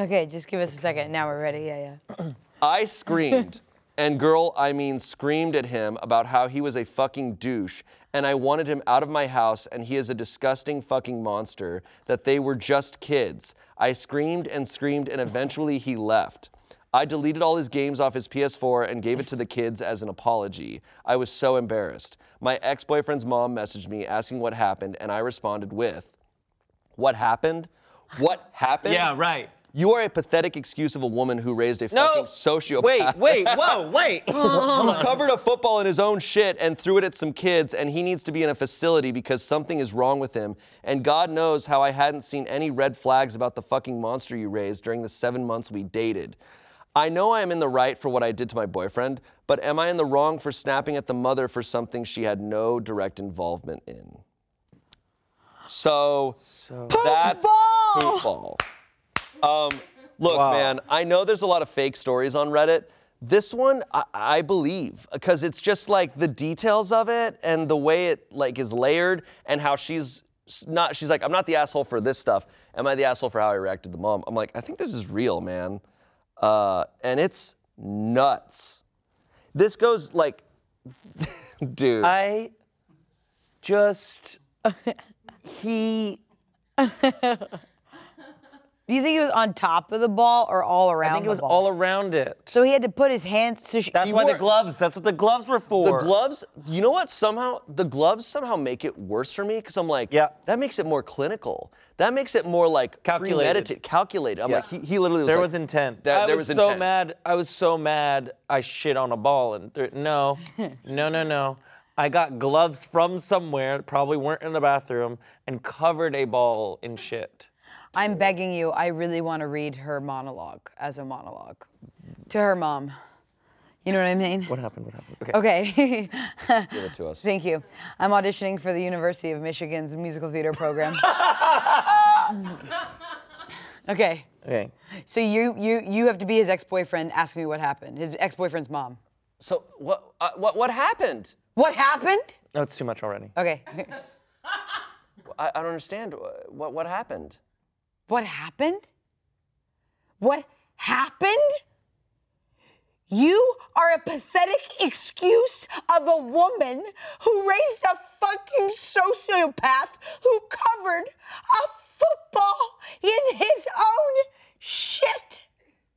S2: Okay, just give us a second. Now we're ready. Yeah, yeah.
S1: I screamed, and girl, I mean, screamed at him about how he was a fucking douche, and I wanted him out of my house, and he is a disgusting fucking monster, that they were just kids. I screamed and screamed, and eventually he left. I deleted all his games off his PS4 and gave it to the kids as an apology. I was so embarrassed. My ex boyfriend's mom messaged me asking what happened, and I responded with, What happened? What happened?
S3: Yeah, right.
S1: You are a pathetic excuse of a woman who raised a
S3: No.
S1: fucking sociopath.
S3: Wait, wait, whoa, wait.
S1: who covered a football in his own shit and threw it at some kids, and he needs to be in a facility because something is wrong with him. And God knows how I hadn't seen any red flags about the fucking monster you raised during the seven months we dated. I know I am in the right for what I did to my boyfriend, but am I in the wrong for snapping at the mother for something she had no direct involvement in? So, that's poop ball. Um, look,
S3: Wow.
S1: man, I know there's a lot of fake stories on Reddit. This one, I, I believe, because it's just like the details of it and the way it like is layered and how she's not. She's like, I'm not the asshole for this stuff. Am I the asshole for how I reacted to the mom? I'm like, I think this is real, man, uh, and it's nuts. This goes like, dude.
S3: I just he
S2: Do you think it was on top of the ball or all around it?
S3: I think it
S2: the
S3: was
S2: ball?
S3: all around it.
S2: so he had to put his hands. So she,
S3: That's
S1: You
S3: why
S1: were-
S3: the gloves. That's what the gloves were for.
S1: The gloves, you know what? Somehow the gloves somehow make it worse for me because I'm like,
S3: Yeah.
S1: that makes it more clinical. That makes it more like
S3: Calculated.
S1: premeditated, calculated. I'm
S3: Yeah.
S1: like, he, he literally was
S3: There
S1: like,
S3: was intent.
S1: There,
S3: I
S1: there
S3: was,
S1: was
S3: so
S1: intent.
S3: mad. I was so mad. I shit on a ball and th- no, no, no, no. I got gloves from somewhere, probably weren't in the bathroom, and covered a ball in shit.
S5: I'm begging you. I really want to read her monologue as a monologue to her mom.
S2: You know what I mean?
S3: What happened? What happened? Okay.
S2: Okay.
S1: Give it to us.
S2: Thank you. I'm auditioning for the University of Michigan's musical theater program. okay.
S3: Okay.
S2: So you you you have to be his ex-boyfriend. Ask me what happened. His ex-boyfriend's mom.
S1: So what? Uh, what? What happened?
S2: What happened?
S3: No, it's too much already.
S2: Okay.
S1: I, I don't understand. What? What happened?
S2: What happened? What happened? You are a pathetic excuse of a woman who raised a fucking sociopath who covered a football in his own shit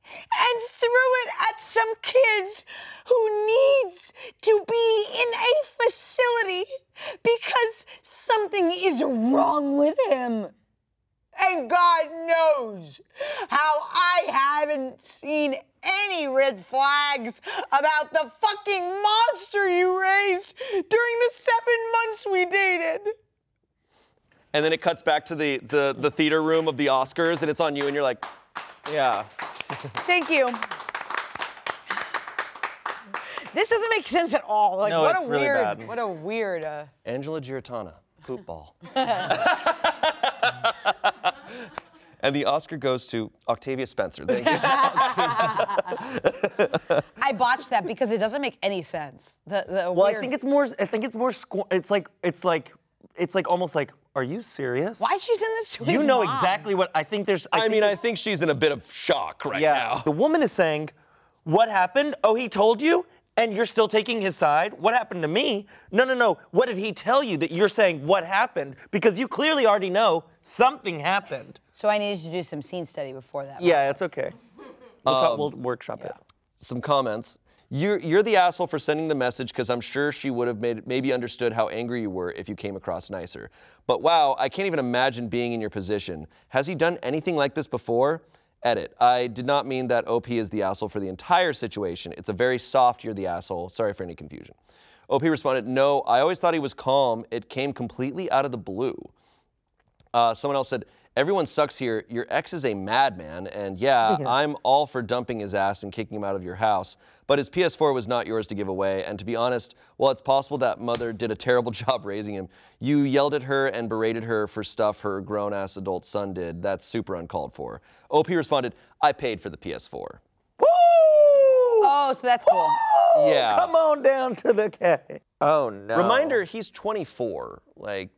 S2: and threw it at some kids who needs to be in a facility because something is wrong with him. And God knows how I haven't seen any red flags about the fucking monster you raised during the seven months we dated.
S1: And then it cuts back to the the, the theater room of the Oscars, and it's on you, and you're like,
S3: Yeah.
S2: Thank you. This doesn't make sense at all. Like
S3: No,
S2: what
S3: it's
S2: a
S3: really
S2: weird,
S3: bad.
S2: what a weird. Uh,
S1: Angela Giratana, poop ball. and the Oscar goes to Octavia Spencer. Thank you.
S5: I botched that because it doesn't make any sense. The, the
S3: Well,
S5: weird,
S3: I think it's more. I think it's more. Squ- it's like. It's like. It's like almost like. Are you serious?
S5: Why she's in this to
S3: You know
S5: mom?
S3: exactly what I think. There's. I,
S1: I
S3: think
S1: mean, I think she's in a bit of shock right
S3: Yeah.
S1: now.
S3: The woman is saying, "What happened? Oh, he told you." And you're still taking his side? What happened to me? No, no, no. What did he tell you that you're saying what happened? Because you clearly already know something happened.
S5: So I needed to do some scene study before that.
S3: Yeah, it's okay. We'll, talk, we'll um, workshop it.
S1: Some comments. You're, you're the asshole for sending the message because I'm sure she would have made, maybe understood how angry you were if you came across nicer. But wow, I can't even imagine being in your position. Has he done anything like this before? Edit. I did not mean that OP is the asshole for the entire situation. It's a very soft, you're the asshole. Sorry for any confusion. OP responded, No, I always thought he was calm. It came completely out of the blue. Uh, someone else said, Everyone sucks here. Your ex is a madman. And yeah, I'm all for dumping his ass and kicking him out of your house. But his PS4 was not yours to give away. And to be honest, while it's possible that mother did a terrible job raising him, you yelled at her and berated her for stuff her grown ass adult son did. That's super uncalled for. OP responded, I paid for the PS4.
S3: Woo!
S5: Oh, so that's cool.
S1: Yeah.
S3: Come on down to the K. Oh no.
S1: Reminder, he's 24. Like,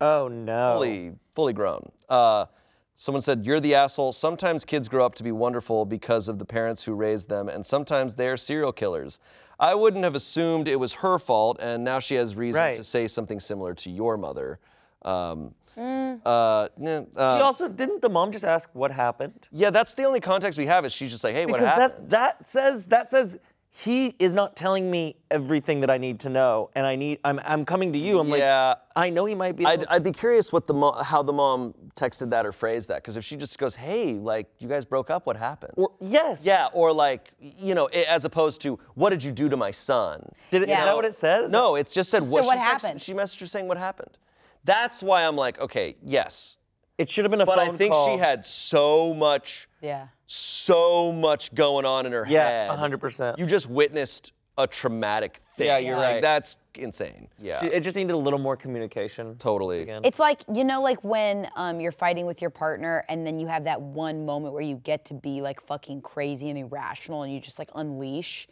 S3: Oh no.
S1: fully fully grown. Uh, someone said, "You're the asshole." Sometimes kids grow up to be wonderful because of the parents who raised them, and sometimes they are serial killers. I wouldn't have assumed it was her fault, and now she has reason
S3: Right.
S1: to say something similar to your mother. Um,
S5: Mm.
S1: uh, nah, uh,
S3: She also didn't the mom just ask what happened?
S1: yeah, that's the only context we have. Is she's just like, "Hey, what
S3: Because
S1: happened?"
S3: that that says that says he is not telling me everything that I need to know, and I need I'm I'm coming to you. I'm
S1: Yeah.
S3: like I know he might be.
S1: I'd, I'd be curious what the mo- how the mom texted that or phrased that, because if she just goes, "Hey, like you guys broke up, what happened?"
S3: or, yes.
S1: Yeah, or like, you know, i- as opposed to, what did you do to my son?
S3: Did it,
S5: Yeah.
S3: Is that what it says?
S1: No, it's just said what.
S5: what
S1: she texted-
S5: happened?
S1: She messaged her saying what happened. That's why I'm like, okay, yes,
S3: It should have been a
S1: but
S3: phone
S1: I think
S3: call.
S1: she had so much,
S5: Yeah.
S1: So much going on in her head.
S3: Yeah,
S1: head.
S3: 100%.
S1: You just witnessed a traumatic thing.
S3: Yeah, you're
S1: Like,
S3: right.
S1: That's insane. Yeah,
S3: She- It just needed a little more communication.
S1: totally.
S3: Again.
S5: It's like you know, like when um, you're fighting with your partner, and then you have that one moment where you get to be like fucking crazy and irrational, and you just like unleash.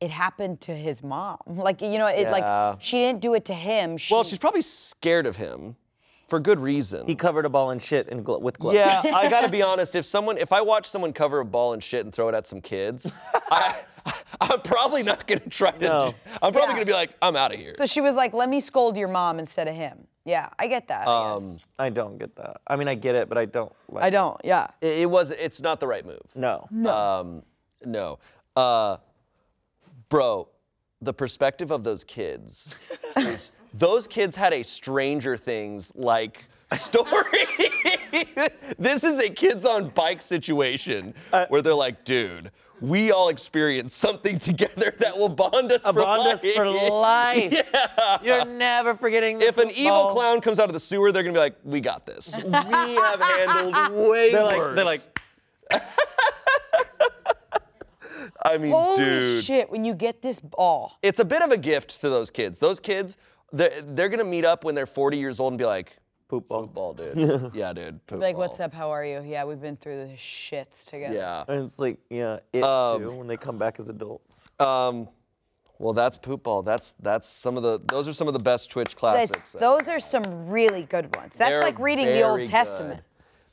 S5: It happened to his mom. Like you know, it
S3: Yeah.
S5: like she didn't do it to him. She,
S1: Well, she's probably scared of him, for good reason.
S3: he covered a ball in shit in glo- with gloves.
S1: Yeah, I gotta be honest. If someone, if I watch someone cover a ball and shit and throw it at some kids, I, I'm probably not gonna try to.
S3: No.
S1: do- I'm probably
S5: Yeah.
S1: gonna be like, I'm out of here.
S5: so she was like, "Let me scold your mom instead of him." Yeah, I get that. I
S1: Um,
S5: guess.
S3: I don't get that. I mean, I get it, but I don't. Like,
S2: I don't. Yeah.
S1: It, it was. It's not the right move.
S3: No.
S1: Um, no. Uh, bro, the perspective of those kids is those kids had a Stranger Things like story. this is a kids on bike situation
S3: Uh,
S1: where they're like, dude, we all experienced something together that will bond us for
S3: bond
S1: life.
S3: us for life.
S1: Yeah.
S3: You're never forgetting.
S1: If an evil clown comes out of the sewer, they're gonna be like, "We got this. We have handled way
S3: They're like,
S1: worse."
S3: they're like,
S1: I mean,
S5: Holy
S1: dude.
S5: shit! When you get this ball,
S1: It's a bit of a gift to those kids. Those kids, they're, they're gonna meet up when they're 40 years old and be like,
S3: Poop ball.
S1: poop ball, dude. yeah, dude. Poop
S5: like,
S1: ball.
S5: what's up? How are you? Yeah, we've been through the shits together.
S1: Yeah.
S3: And it's like, yeah, it
S1: Um,
S3: too when they come back as adults.
S1: Um, well, that's poop ball. That's that's some of the. Those are some of the best Twitch
S2: Guys,
S1: classics.
S2: those are some really good ones. That's
S1: They're
S2: like reading the
S1: very
S2: Old
S1: good.
S2: Testament.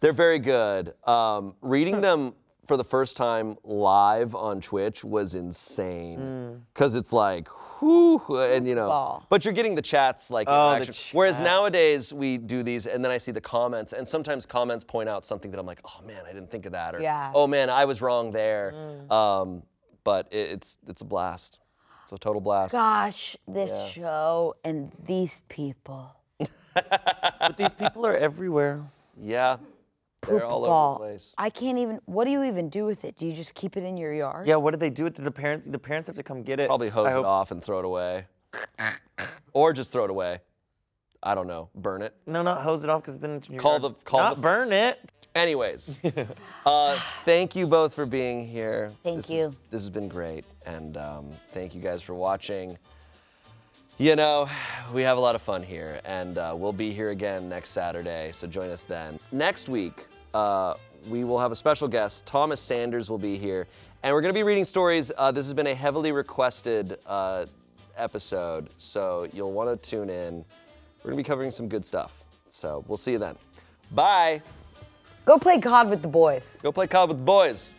S1: They're very good. Um, reading them for the first time live on Twitch was insane because it's like, whew, and you know,
S2: Ball.
S1: but you're getting the chats like
S3: Oh, the
S1: interaction. Whereas nowadays we do these and then I see the comments and sometimes comments point out something that I'm like, oh man, I didn't think of that, or
S2: Yeah.
S1: oh man, I was wrong there. Um, but it, it's it's a blast. It's a total blast.
S2: Gosh, this show and these people.
S3: But these people are everywhere.
S1: Yeah, they're all over the place.
S2: I can't even. What do you even do with it? Do you just keep it in your yard?
S3: Yeah, what do they do with it? The parents? The parents have to come get it.
S1: Probably
S3: I
S1: hose it
S3: hope-
S1: off and throw it away. or just throw it away. I don't know. Burn it.
S3: No, not hose it off because then it's in your
S1: Call
S3: yard.
S1: the- call
S3: not
S1: the-
S3: burn it.
S1: Anyways, uh, thank you both for being here.
S2: Thank
S1: This
S2: you.
S1: Is, this has been great. And um, thank you guys for watching. You know, we have a lot of fun here, and uh, we'll be here again next Saturday, so join us then. Next week, uh, we will have a special guest. Thomas Sanders will be here, and we're going to be reading stories. Uh, this has been a heavily requested uh, episode, so you'll want to tune in. We're going to be covering some good stuff, so we'll see you then. Bye.
S2: Go play COD with the boys.
S1: Go play COD with the boys.